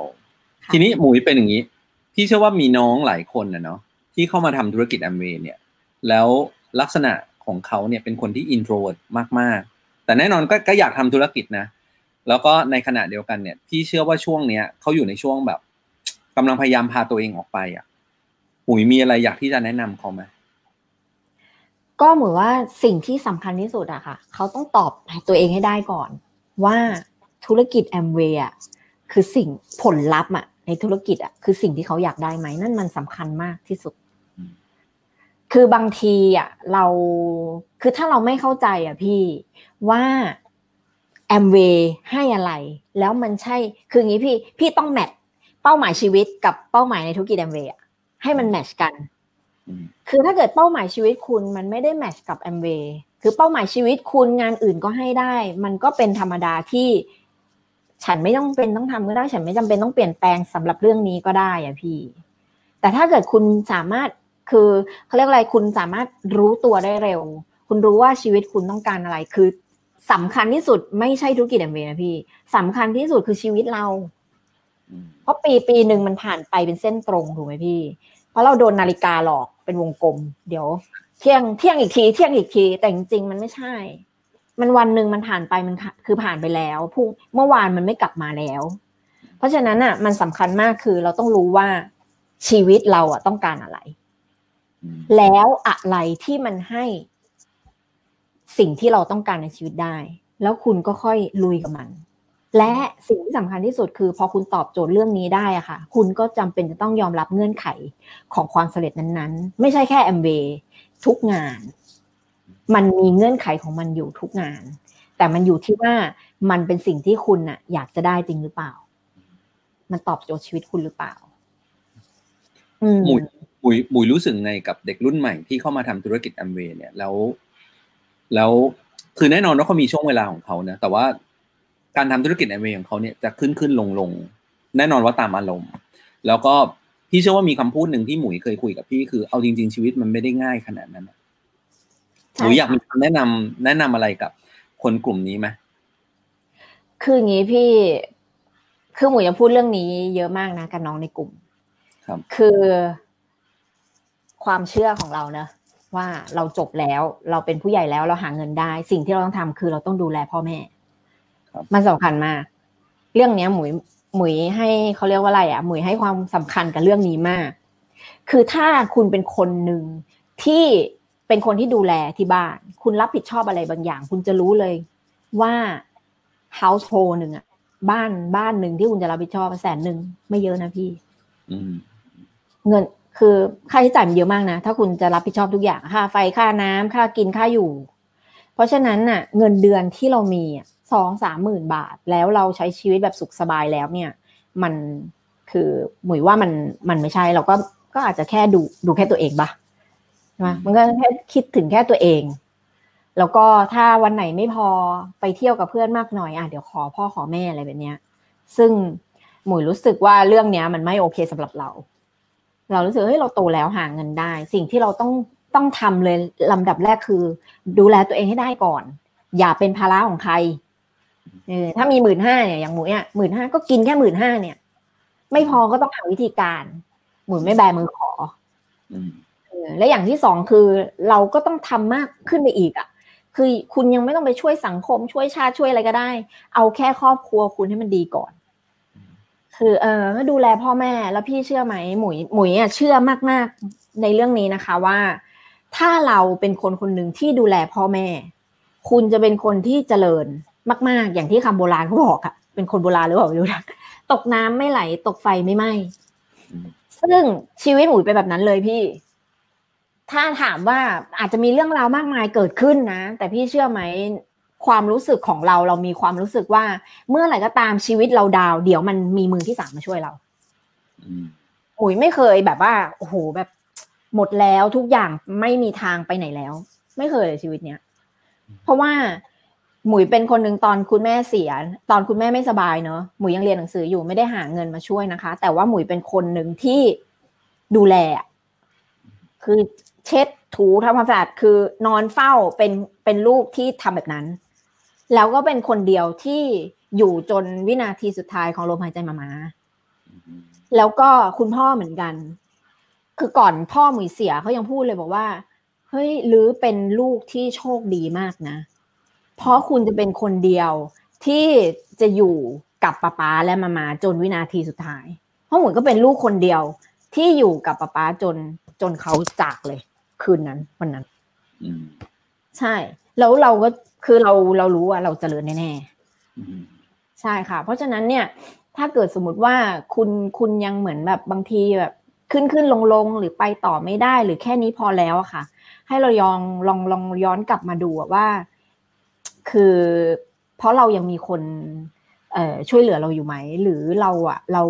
ค่ะทีนี้หมุยเป็นอย่างนี้ พี่เชื่อว่ามีน้องหลายคนนะเนาะที่เข้ามาทำธุรกิจแอมเวย์เนี่ย แล้วลักษณะของเขาเนี่ยเป็นคนที่ introvert มากๆ แต่แน่นอนก็ก็อยากทำธุรกิจนะ แล้วก็ในขณะเดียวกันเนี่ย พี่เชื่อว่าช่วงเนี้ยเขาอยู่ในช่วงแบบกำลังพยายามพาตัวเองออกไปอะห มุยมีอะไรอยากที่จะแนะนำเขาไหมก็เหมือนว่าสิ่งที่สำคัญที่สุดอะค่ะ เขาต้องตอบตัวเองให้ได้ก่อน ว่าธุรกิจแอมเวย์อะคือสิ่งผลลัพธ์อะในธุรกิจอะคือสิ่งที่เขาอยากได้ไหมนั่นมันสำคัญมากที่สุด คือบางทีอะเราคือถ้าเราไม่เข้าใจอะพี่ว่าแอมเวย์ให้อะไร แล้วมันใช่คืออย่างนี้พี่พี่ต้องแมทเป้าหมายชีวิตกับเป้าหมายในธุรกิจแอมเวย์ ให้มันแมทชกัน คือถ้าเกิดเป้าหมายชีวิตคุณมันไม่ได้แมทชกับแอมเวย์คือเป้าหมายชีวิตคุณงานอื่นก็ให้ได้ มันก็เป็นธรรมดาที่ฉันไม่ต้องเป็นต้องทำก็ได้ ฉันไม่จำเป็นต้องเปลี่ยนแปลงสำหรับเรื่องนี้ก็ได้อะพี่ แต่ถ้าเกิดคุณสามารถคือเขาเรียกอะไรคุณสามารถรู้ตัวได้เร็ว คุณรู้ว่าชีวิตคุณต้องการอะไรคือสำคัญที่สุดไม่ใช่ธุรกิจแอมเวย์นะพี่สำคัญที่สุดคือชีวิตเรา เพราะปีปีหนึ่งมันผ่านไปเป็นเส้นตรงถูกไหมพี่ เพราะเราโดนนาฬิกาหลอกเป็นวงกลม เดี๋ยว เที่ยงเที่ยงอีกที เที่ยงอีกที แต่จริงๆมันไม่ใช่ มันวันหนึ่งมันผ่านไปมันคือผ่านไปแล้วพรุ่งเมื่อวานมันไม่กลับมาแล้ว เพราะฉะนั้นอะ มันสำคัญมากคือเราต้องรู้ว่าชีวิตเราอะต้องการอะไร แล้วอะไรที่มันให้สิ่งที่เราต้องการในชีวิตได้ แล้วคุณก็ค่อยลุยกับมัน และสิ่งที่สำคัญที่สุดคือ พอคุณตอบโจทย์เรื่องนี้ได้อะค่ะ คุณก็จำเป็นจะต้องยอมรับเงื่อนไขของความสำเร็จนั้นๆ ไม่ใช่แค่แอมเบทุกงาน มันมีเงื่อนไขของมันอยู่ทุกงาน แต่มันอยู่ที่ว่ามันเป็นสิ่งที่คุณน่ะอยากจะได้จริงหรือเปล่า มันตอบโจทย์ชีวิตคุณหรือเปล่าหมุยหมุยหมุยรู้สึกไงกับเด็กรุ่นใหม่ที่เข้ามาทำธุรกิจแอมเวย์เนี่ยแล้ว แล้วคือแน่นอนว่าเขามีช่วงเวลาของเขานะแต่ว่า การทำธุรกิจแอมเวย์ของเขาเนี่ยจะขึ้นขึ้นลงลงแน่นอนว่าตามอารมณ์ แล้วก็พี่เชื่อว่ามีคำพูดหนึ่งที่หมุยเคยคุยกับพี่คือเอาจริง ๆชีวิตมันไม่ได้ง่ายขนาดนั้นหนูอยากมีคำแนะนำแนะนำอะไรกับคนกลุ่มนี้ไหมคืออย่างนี้พี่คือหมูจะพูดเรื่องนี้เยอะมากนะกับน้องในกลุ่มครับคือความเชื่อของเราเนะว่าเราจบแล้วเราเป็นผู้ใหญ่แล้วเราหาเงินได้ สิ่งที่เราต้องทำคือเราต้องดูแลพ่อแม่ มันสำคัญมาก เรื่องเนี้ยหมุยหมุยให้เขาเรียกว่าอะไรอะหมุยให้ความสำคัญกับเรื่องนี้มาก คือถ้าคุณเป็นคนหนึ่งที่เป็นคนที่ดูแลที่บ้าน คุณรับผิดชอบอะไรบางอย่าง คุณจะรู้เลยว่า household หนึ่งอะบ้านบ้านหนึ่งที่คุณจะรับผิดชอบแสนหนึ่งไม่เยอะนะพี่เงินคือค่าใช้จ่ายมันเยอะมากนะ ถ้าคุณจะรับผิดชอบทุกอย่างค่าไฟค่าน้ำค่ากินค่าอยู่ เพราะฉะนั้นน่ะ เงินเดือนที่เรามี สองสามหมื่นบาท แล้วเราใช้ชีวิตแบบสุขสบายแล้วเนี่ย มันคือหมุยว่ามันมันไม่ใช่เราก็ก็อาจจะแค่ดูดูแค่ตัวเองปะมันก็แค่คิดถึงแค่ตัวเอง แล้วก็ถ้าวันไหนไม่พอไปเที่ยวกับเพื่อนมากหน่อยอะเดี๋ยวขอพ่อขอแม่อะไรแบบเนี้ย ซึ่งหมุยรู้สึกว่าเรื่องเนี้ย มันไม่โอเคสำหรับเรา เรารู้สึกเฮ้ยเราโตแล้วหาเงินได้ สิ่งที่เราต้องต้องทำเลยลำดับแรกคือ ดูแลตัวเองให้ได้ก่อน อย่าเป็นภาระของใคร เออถ้ามีหมื่นห้าเนี่ยอย่างหมุยอะหมื่นห้าก็กินแค่หมื่นห้าเนี่ย ไม่พอก็ต้องหาวิธีการ หมุยไม่แบมือขอและอย่างที่สองคือเราก็ต้องทำมากขึ้นไปอีกอะ คือคุณยังไม่ต้องไปช่วยสังคมช่วยชาติช่วยอะไรก็ได้ เอาแค่ครอบครัวคุณให้มันดีก่อน คือ เออดูแลพ่อแม่แล้วพี่เชื่อไหมหมุยหมุยอะเชื่อมากๆในเรื่องนี้นะคะว่า ถ้าเราเป็นคนคนหนึ่งที่ดูแลพ่อแม่ คุณจะเป็นคนที่เจริญ มาก ๆ อย่างที่คำโบราณเขาบอกอะเป็นคนโบราณหรือเปล่าไม่รู้นะตกน้ำไม่ไหล ตกไฟไม่ไหม้ซึ่งชีวิตหมุยไปแบบนั้นเลยพี่ ถ้าถามว่าอาจจะมีเรื่องราวมากมายเกิดขึ้นนะ แต่พี่เชื่อไหมความรู้สึกของเราเรามีความรู้สึกว่า เมื่อไหร่ก็ตามชีวิตเราดาว เดี๋ยวมันมีมือที่สามมาช่วยเราอุ๋ยไม่เคยแบบว่าโอ้โหแบบหมดแล้วทุกอย่างไม่มีทางไปไหนแล้ว ไม่เคยเลยชีวิตเนี้ยเพราะว่า หมุยเป็นคนหนึ่งตอนคุณแม่เสีย ตอนคุณแม่ไม่สบายเนอะหมุยยังเรียนหนังสืออยู่ไม่ได้หาเงินมาช่วยนะคะ แต่ว่าหมุยเป็นคนหนึ่งที่ดูแล คือเช็ดถูทำความสะอาดคือนอนเฝ้าเป็นเป็นลูกที่ทำแบบนั้น แล้วก็เป็นคนเดียวที่อยู่จนวินาทีสุดท้ายของลมหายใจมามาแล้วก็คุณพ่อเหมือนกัน คือก่อนพ่อหมุยเสียเขายังพูดเลยบอกว่าเฮ้ยหรือเป็นลูกที่โชคดีมากนะ เพราะคุณจะเป็นคนเดียวที่จะอยู่กับป้าป้าและมามาจนวินาทีสุดท้าย เพราะหมุยก็เป็นลูกคนเดียวที่อยู่กับป้าป้าจนจนเขาจากเลย คืนนั้นวันนั้นใช่ แล้วเราก็คือเราเรารู้ว่าเราเจริญแน่ๆใช่ค่ะ เพราะฉะนั้นเนี่ย ถ้าเกิดสมมติว่าคุณคุณยังเหมือนแบบบางทีแบบขึ้นขึ้นลงลงหรือไปต่อไม่ได้หรือแค่นี้พอแล้วอะค่ะ ให้เรายองลองลองย้อนกลับมาดูว่า คือเพราะเรายังมีคนเออช่วยเหลือเราอยู่ไหม หรือเราอะเรา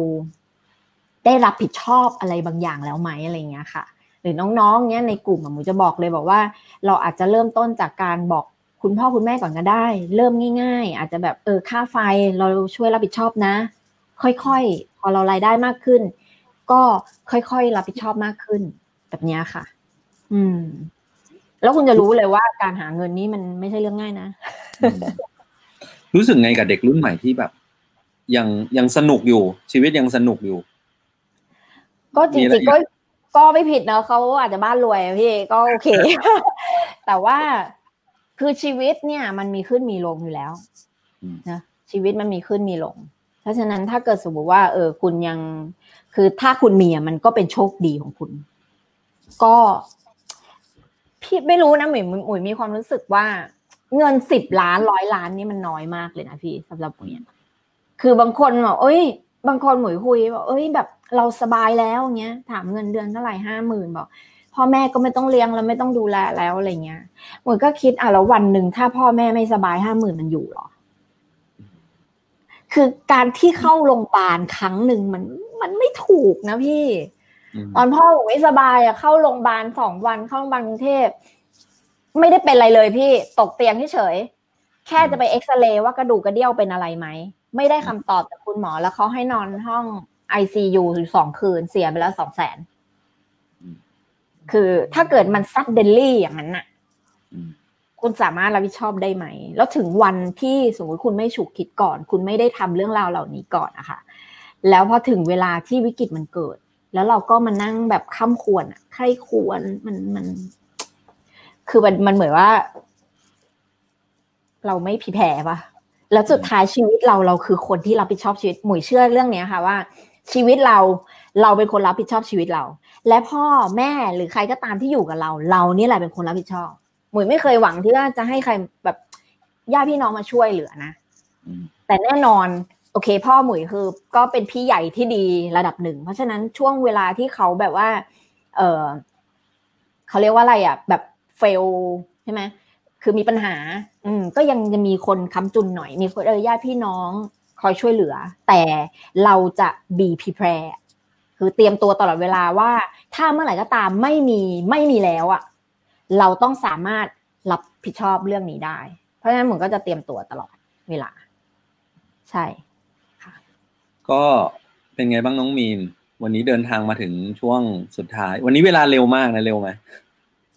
ได้รับผิดชอบอะไรบางอย่างแล้วไหมอะไรเงี้ยค่ะ หรือน้องๆเนี้ยในกลุ่มหมูจะบอกเลยบอกว่า เราอาจจะเริ่มต้นจากการบอกคุณพ่อคุณแม่ก่อนก็ได้ เริ่มง่าย ๆ อาจจะแบบเออค่าไฟเราช่วยรับผิดชอบนะ ค่อยๆ พอเรารายได้มากขึ้น ก็ค่อยๆ รับผิดชอบมากขึ้น แบบนี้ค่ะ อืม แล้วคุณจะรู้เลยว่าการหาเงินนี้มันไม่ใช่เรื่องง่ายนะ รู้สึกไงกับเด็กรุ่นใหม่ที่แบบ ยังยังสนุกอยู่ ชีวิตยังสนุกอยู่ ก็จริงๆก็ก็ไม่ผิดนะเขาอาจจะบ้านรวยพี่ก็โอเค แต่ว่าคือชีวิตเนี่ย มันมีขึ้นมีลงอยู่แล้วนะชีวิตมันมีขึ้นมีลง เพราะฉะนั้นถ้าเกิดสมมติว่า เออคุณยัง คือถ้าคุณมีอะมันก็เป็นโชคดีของคุณ ก็ พี่ไม่รู้นะหมุยหมุยมีความรู้สึกว่า เงินสิบล้านร้อยล้านนี่มันน้อยมากเลยนะพี่สำหรับหมุยคือบางคนบอกเอ้ย บางคนหมุยคุยบอกเอ้ยแบบเราสบายแล้วเงี้ย ถามเงินเดือนเท่าไหร่ห้าหมื่นบอกพ่อแม่ก็ไม่ต้องเลี้ยงแล้วไม่ต้องดูแลแล้วอะไรเงี้ยหมุยก็คิดอะแล้ววันหนึ่งถ้าพ่อแม่ไม่สบายห้าหมื่นมันอยู่หรอ คือการที่เข้าโรงพยาบาลครั้งหนึ่งมันมันไม่ถูกนะพี่ ตอนพ่อผมไม่สบายอะเข้าโรงพยาบาลสองวันเข้าโรงพยาบาลกรุงเทพไม่ได้เป็นอะไรเลยพี่ตกเตียงเฉยแค่จะไปเอ็กซเรย์ว่ากระดูกกระเดี่ยวเป็นอะไรไหม ไม่ได้คำตอบจากคุณหมอแล้วเขาให้นอนห้องไอซียูสองคืนเสียไปแล้วสองแสนคือถ้าเกิดมันซัดเดลลี่อย่างนั้นน่ะ คุณสามารถรับผิดชอบได้ไหม แล้วถึงวันที่สมมติคุณไม่ฉุกคิดก่อน คุณไม่ได้ทำเรื่องราวเหล่านี้ก่อนนะคะ แล้วพอถึงเวลาที่วิกฤตมันเกิด แล้วเราก็มานั่งแบบข้ามควรอะใครควรมันมัน คือมันมันเหมือนว่า เราไม่ผีแผ่ปะแล้วสุดท้ายชีวิตเราเราคือคนที่รับผิดชอบชีวิตหมุยเชื่อเรื่องเนี้ยค่ะว่า ชีวิตเราเราเป็นคนรับผิดชอบชีวิตเรา และพ่อแม่หรือใครก็ตามที่อยู่กับเรา เรานี่แหละเป็นคนรับผิดชอบหมุยไม่เคยหวังที่ว่าจะให้ใครแบบญาติพี่น้องมาช่วยเหลือนะแต่แน่นอนโอเคพ่อหมุยคือก็เป็นพี่ใหญ่ที่ดีระดับหนึ่ง เพราะฉะนั้นช่วงเวลาที่เขาแบบว่า เออเขาเรียกว่าอะไรอะ แบบเฟลใช่ไหมคือมีปัญหา อืม ก็ยังจะมีคนค้ำจุนหน่อย มีคนเออญาติพี่น้องคอยช่วยเหลือ แต่เราจะ be prepare คือเตรียมตัวตลอดเวลาว่า ถ้าเมื่อไหร่ก็ตามไม่มีไม่มีแล้วอะ่ะ เราต้องสามารถรับผิดชอบเรื่องนี้ได้ เพราะฉะนั้นผมก็จะเตรียมตัวตลอดเวลา ใช่ ก็เป็นไงบ้างน้องมีน วันนี้เดินทางมาถึงช่วงสุดท้าย วันนี้เวลาเร็วมากนะเร็วไหม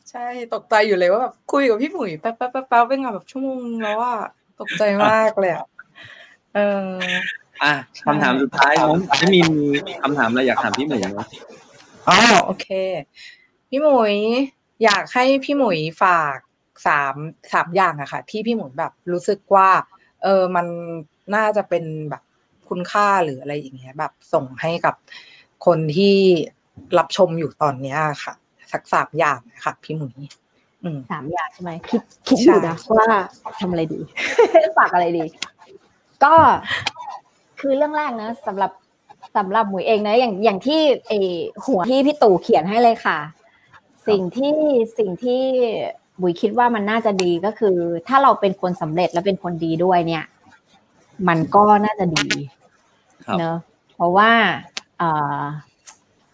ใช่ตกใจอยู่เลยว่าแบบคุยกับพี่หมุยแป๊บแป๊บแป๊บแป๊บเป็นไงแบบชั่วโมงแล้วว่าตกใจมากเลยอะเอออะคำถามสุดท้ายน้องไม่มีคำถามอะไรอยากถามพี่หมุยไหมอ๋อโอเค พี่หมุยอยากให้พี่หมุยฝากสามสามอย่างอะค่ะ ที่พี่หมุยแบบรู้สึกว่า เออมันน่าจะเป็นแบบ คุณค่าหรืออะไรอย่างเงี้ยแบบส่งให้กับคนที่รับชมอยู่ตอนเนี้ยค่ะ สักสามอย่างค่ะ พี่หมุยสามอย่างใช่ไหมคิดคิดอยู่นะว่าทำอะไรดีฝากอะไรดี ก็คือเรื่องแรกนะสำหรับสำหรับหมวยเองนะ อย่างอย่างที่เอหัวที่พี่ตู่เขียนให้เลยค่ะ สิ่งที่สิ่งที่บุยคิดว่ามันน่าจะดีก็คือ ถ้าเราเป็นคนสำเร็จและเป็นคนดีด้วยเนี่ย มันก็น่าจะดี เนอะเพราะว่าเออ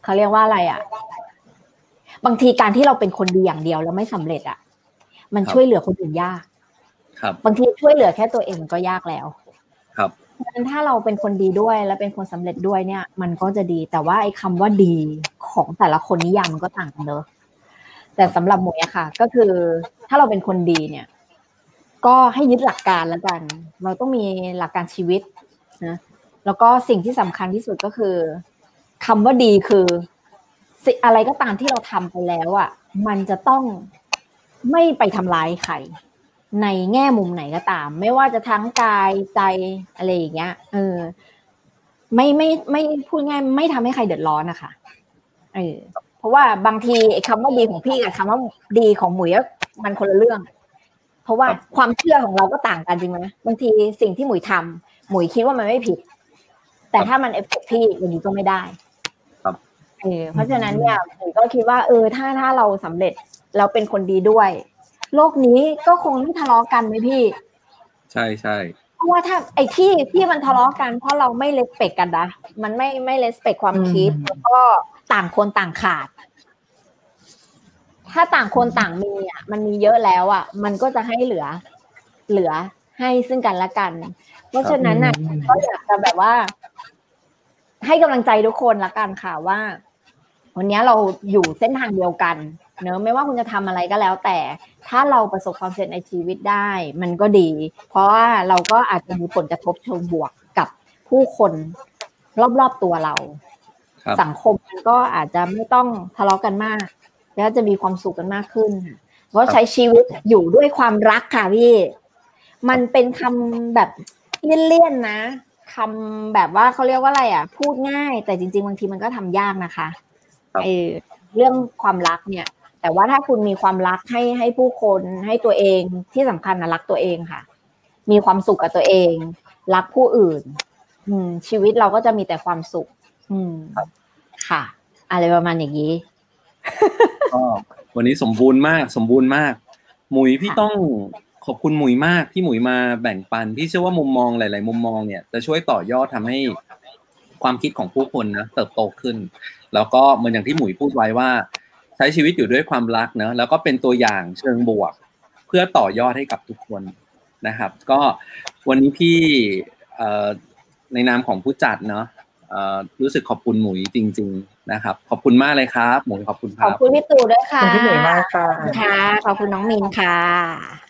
เขาเรียกว่าอะไรอะ บางทีการที่เราเป็นคนดีอย่างเดียวแล้วไม่สำเร็จอะ มันช่วยเหลือคนอื่นยาก ครับ บางทีช่วยเหลือแค่ตัวเองมันก็ยากแล้ว ครับเพราะฉะนั้นถ้าเราเป็นคนดีด้วยและเป็นคนสำเร็จด้วยเนี่ย มันก็จะดีแต่ว่าไอ้คาว่าดีของแต่ละคนนิยามมันก็ต่างกันเนอะแต่สำหรับหมวยอะค่ะ ก็คือถ้าเราเป็นคนดีเนี่ย ก็ให้ยึดหลักการแล้วกัน เราต้องมีหลักการชีวิตนะ แล้วก็สิ่งที่สำคัญที่สุดก็คือคำว่าดีคืออะไรก็ตามที่เราทำไปแล้วอะ มันจะต้องไม่ไปทำร้ายใครในแง่มุมไหนก็ตาม ไม่ว่าจะทั้งกายใจอะไรอย่างเงี้ยเออ ไม่ไม่ไม่พูดง่ายไม่ทำให้ใครเดือดร้อนนะคะเออเพราะว่าบางทีไอ้คำว่าดีของพี่กับคำว่าดีของหมุยมันคนละเรื่อง เพราะว่าความเชื่อของเราก็ต่างกันจริงไหมบางทีสิ่งที่หมุยทำหมุยคิดว่ามันไม่ผิด แต่ถ้ามันเอฟเฟกพี่อย่างนี้ก็ไม่ได้ครับเออเพราะฉะนั้นเนี่ยผมก็คิดว่าเออถ้าถ้าเราสำเร็จเราเป็นคนดีด้วย โลกนี้ก็คงไม่ทะเลาะกันไหมพี่ ใช่ใช่เพราะว่าถ้าไอ้ที่ที่มันทะเลาะกันเพราะเราไม่เลสเปกกันนะมันไม่ไม่เลสเปกความคิดอืมแล้วก็ต่างคนต่างขาด ถ้าต่างคนต่างมีอะมันมีเยอะแล้วอะ มันก็จะให้เหลือ เหลือให้ซึ่งกันและกัน เพราะฉะนั้นน่ะอืมก็อยากจะแบบว่า ให้กำลังใจทุกคนละกันค่ะว่า วันนี้เราอยู่เส้นทางเดียวกัน เนอะไม่ว่าคุณจะทำอะไรก็แล้ว แต่ถ้าเราประสบความสำเร็จในชีวิตได้ มันก็ดี เพราะว่าเราก็อาจจะมีผลกระทบเชิงบวกกับผู้คนรอบๆตัวเราครับสังคมมันก็อาจจะไม่ต้องทะเลาะกันมาก แล้วจะมีความสุขกันมากขึ้นค่ะเพราะใช้ชีวิตอยู่ด้วยความรักค่ะพี่ มันเป็นคำแบบเลี่ยนๆนะ คำแบบว่าเขาเรียกว่าอะไรอะ พูดง่าย แต่จริง ๆ บางทีมันก็ทำยากนะคะครับเออเรื่องความรักเนี่ย แต่ว่าถ้าคุณมีความรักให้ให้ผู้คนให้ตัวเองที่สำคัญนะรักตัวเองค่ะ มีความสุขกับตัวเอง รักผู้อื่น อืม ชีวิตเราก็จะมีแต่ความสุข อืมค่ะ อะไรประมาณอย่างนี้ก็วันนี้สมบูรณ์มาก สมบูรณ์มาก หมุยพี่ค่ะต้อง ขอบคุณหมุยมากที่หมุยมาแบ่งปัน พี่เชื่อว่ามุมมองหลาย ๆ มุมมองเนี่ยจะช่วยต่อยอดทำให้ความคิดของผู้คนนะเติบโตขึ้น แล้วก็เหมือนอย่างที่หมุยพูดไว้ว่า ใช้ชีวิตอยู่ด้วยความรักเนอะแล้วก็เป็นตัวอย่างเชิงบวก เพื่อต่อยอดให้กับทุกคนนะครับ ก็วันนี้พี่เอ่อในนามของผู้จัดเนาะเอ่อรู้สึกขอบคุณหมุยจริง ๆ นะครับ ขอบคุณมากเลยครับ หมุยขอบคุณคขอบรับคุณพี่ตู่ด้วยขอบค่ะคุณพี่หนุ่ยมากค่ะค่ะ ขอบคุณน้องมินค่ะ